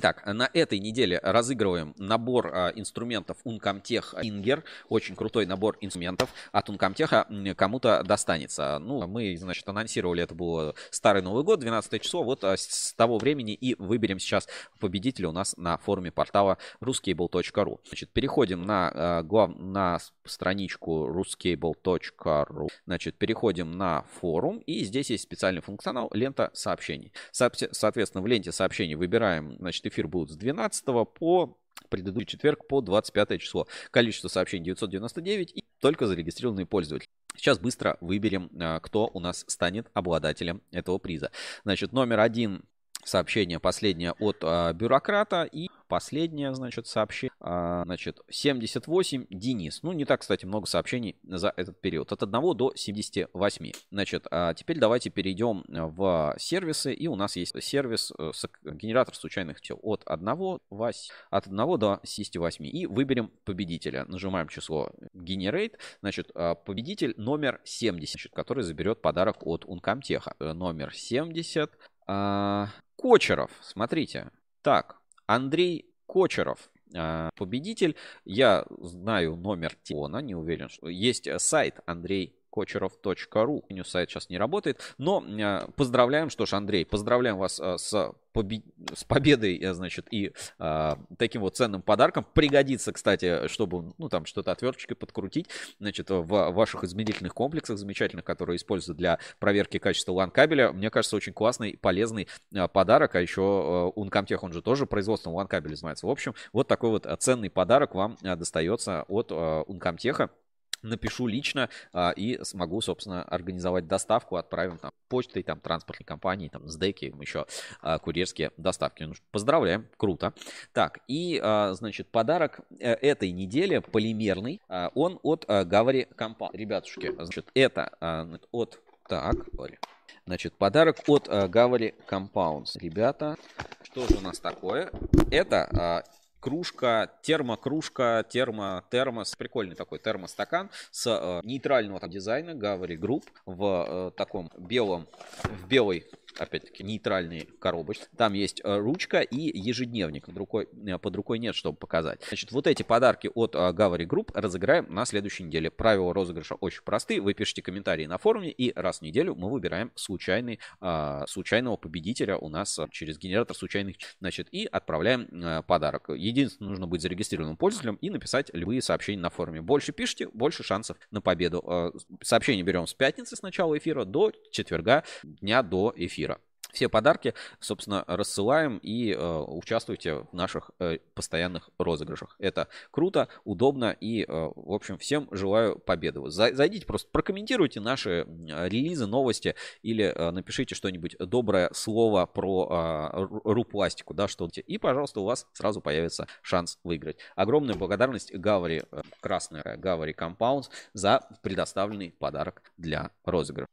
Итак, на этой неделе разыгрываем набор а, инструментов Uncomtech Inger. Очень крутой набор инструментов от Uncomtech кому-то достанется. Ну, мы, значит, анонсировали, это был Старый Новый год, 12 число. Вот а, с того времени и выберем сейчас победителя у нас на форуме портала ruscable.ru. Значит, переходим на, а, глав... на страничку ruscable.ru. Значит, переходим на форум. И здесь есть специальный функционал лента сообщений. Соотве- Соответственно, в ленте сообщений выбираем, значит, эфир будет с 12 по предыдущий четверг по 25 число. Количество сообщений 999 и только зарегистрированные пользователи. Сейчас быстро выберем, а, кто у нас станет обладателем этого приза. Значит, номер один сообщение последнее от а, бюрократа и последнее, значит, сообщение, а, значит, 78 Денис. Ну, не так, кстати, много сообщений за этот период. От 1 до 78. Значит, а теперь давайте перейдем в сервисы. И у нас есть сервис э, с- генератор случайных чисел от 1, вась- от 1 до 78. И выберем победителя. Нажимаем число Generate. Значит, а, победитель номер 70, значит, который заберет подарок от Uncomtech. Э, Номер 70. А, Кочеров, смотрите. Так, Андрей Кочеров, а, победитель. Я знаю номер телефона, не уверен, что есть сайт Андрей кочеров.ру. Меню сайт сейчас не работает, но э, поздравляем, что ж, Андрей, поздравляем вас э, с побед... с победой, значит, и э, таким вот ценным подарком. Пригодится, кстати, чтобы, ну, там что-то отверточкой подкрутить, значит, в ваших измерительных комплексах замечательных, которые используются для проверки качества LAN-кабеля. Мне кажется, очень классный, полезный э, подарок. А еще э, Uncomtech, он же тоже производством LAN-кабеля занимается. В общем, вот такой вот ценный подарок вам э, достается от э, напишу лично а, и смогу, собственно, организовать доставку, отправим там почтой, там, транспортной компании, там, с деки, еще а, курьерские доставки. Ну, поздравляем, круто. Так, и, а, значит, подарок э, этой недели, полимерный, а, он от а, Гавари Компа. Ребятушки, значит, это а, от, так, Значит, подарок от uh, Gavary Compounds. Ребята, что же у нас такое? Это uh, кружка, термокружка, термо, термос, прикольный такой термостакан с э, нейтрального там, дизайна Gavary Group в э, таком белом, в белой опять-таки, нейтральные коробочки. Там есть э, ручка и ежедневник. Под рукой, э, под рукой нет, чтобы показать. Значит, вот эти подарки от э, Gavary Group разыграем на следующей неделе. Правила розыгрыша очень простые. Вы пишите комментарии на форуме, и раз в неделю мы выбираем случайный, случайного победителя у нас через генератор случайных, значит, и отправляем подарок. Единственное, нужно быть зарегистрированным пользователем и написать любые сообщения на форуме. Больше пишите, больше шансов на победу. Сообщение берем с пятницы с начала эфира до четверга, дня до эфира. Все подарки, собственно, рассылаем и э, участвуйте в наших э, постоянных розыгрышах. Это круто, удобно и, э, в общем, всем желаю победы. Зайдите, просто прокомментируйте наши релизы, новости или э, напишите что-нибудь доброе слово про э, ру-пластику, да, что и, пожалуйста, у вас сразу появится шанс выиграть. Огромная благодарность Гавари, э, красная Гавари Compounds за предоставленный подарок для розыгрыша.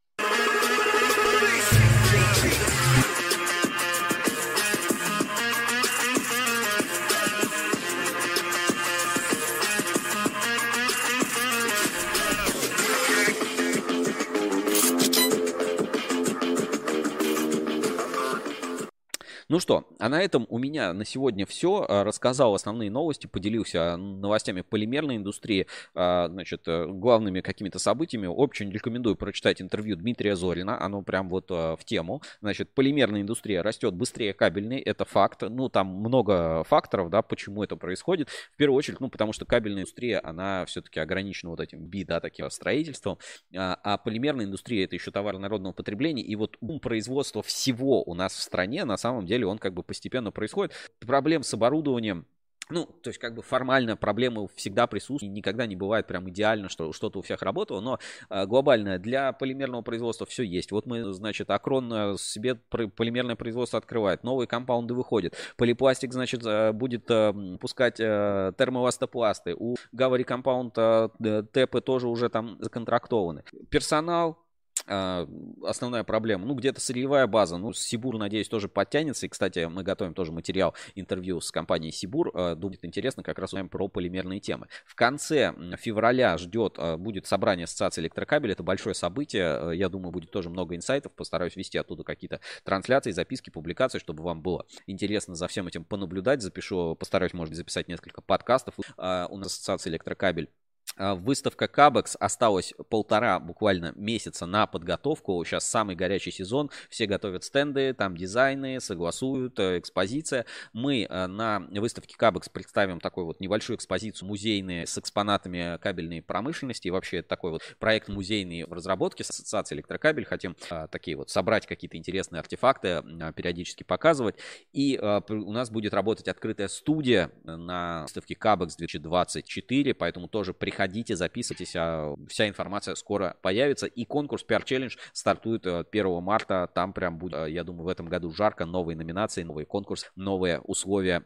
Ну что, а на этом у меня на сегодня все. А, рассказал основные новости, поделился новостями полимерной индустрии, а, значит, э, главными какими-то событиями. Очень рекомендую прочитать интервью Дмитрия Зорина. Оно прям вот в тему. Значит, полимерная индустрия растет быстрее кабельной. Это факт. Ну, там много факторов, да, почему это происходит. В первую очередь, ну, потому что кабельная индустрия, она все-таки ограничена вот этим би, да, таким строительством. А полимерная индустрия это еще товар народного потребления. И вот ум производства всего у нас в стране на самом деле деле он как бы постепенно происходит. Проблем с оборудованием ну, то есть, как бы формально проблемы всегда присутствуют, никогда не бывает прям идеально, что что-то у всех работало, но э, глобально для полимерного производства все есть. Вот мы, значит, Акрон э, себе полимерное производство открывает, новые компаунды выходят, полипластик, значит, э, будет э, пускать э, термоэластопласты, у Гавари компаунд э, ТЭПы тоже уже там законтрактованы. Персонал, а, основная проблема. Ну, где-то сырьевая база. Ну, Сибур, надеюсь, тоже подтянется. И, кстати, мы готовим тоже материал, интервью с компанией Сибур. А, будет интересно, как раз узнаем про полимерные темы. В конце февраля ждет, а, будет собрание Ассоциации электрокабель. Это большое событие. Я думаю, будет тоже много инсайтов. Постараюсь вести оттуда какие-то трансляции, записки, публикации, чтобы вам было интересно за всем этим понаблюдать. Запишу, постараюсь, может записать несколько подкастов. У нас Ассоциация электрокабель а, выставка Кабекс осталось полтора буквально месяца на подготовку. Сейчас самый горячий сезон. Все готовят стенды, там дизайны, согласуют, э, экспозиция. Мы э, на выставке Кабекс представим такой вот небольшую экспозицию музейные с экспонатами кабельной промышленности. И вообще такой вот проект музейный в разработке с Ассоциацией электрокабель. Хотим а, такие вот собрать какие-то интересные артефакты, а, периодически показывать. И а, у нас будет работать открытая студия на выставке Кабекс 2024, поэтому тоже приходите Приходите, записывайтесь, а вся информация скоро появится. И конкурс PR Challenge стартует 1 э, марта. Там прям будет, э, я думаю, в этом году жарко. Новые номинации, новый конкурс, новые условия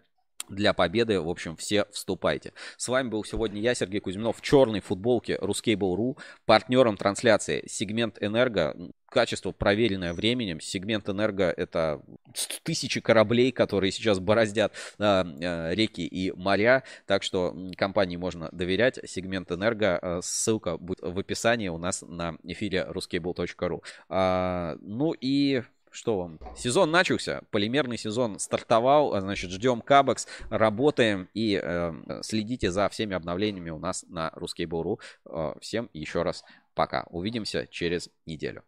для победы. В общем, все вступайте. С вами был сегодня я, Сергей Кузьминов, в черной футболке Ruskable.ru, партнером трансляции сегмент Энерго. Качество, проверенное временем. Сегмент Энерго — это тысячи кораблей, которые сейчас бороздят э, реки и моря. Так что компании можно доверять. Сегмент Энерго. Э, ссылка будет в описании у нас на эфире ruskable.ru. А, ну и что вам? Сезон начался, полимерный сезон стартовал, а, значит, ждем Кабекс, работаем и э, следите за всеми обновлениями у нас на Ruskable.ru. Э, всем еще раз пока. Увидимся через неделю.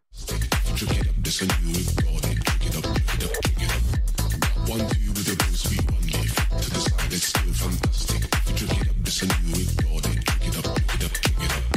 It's still fantastic. Drink it up, this a new record. Drink it up, it up, it up.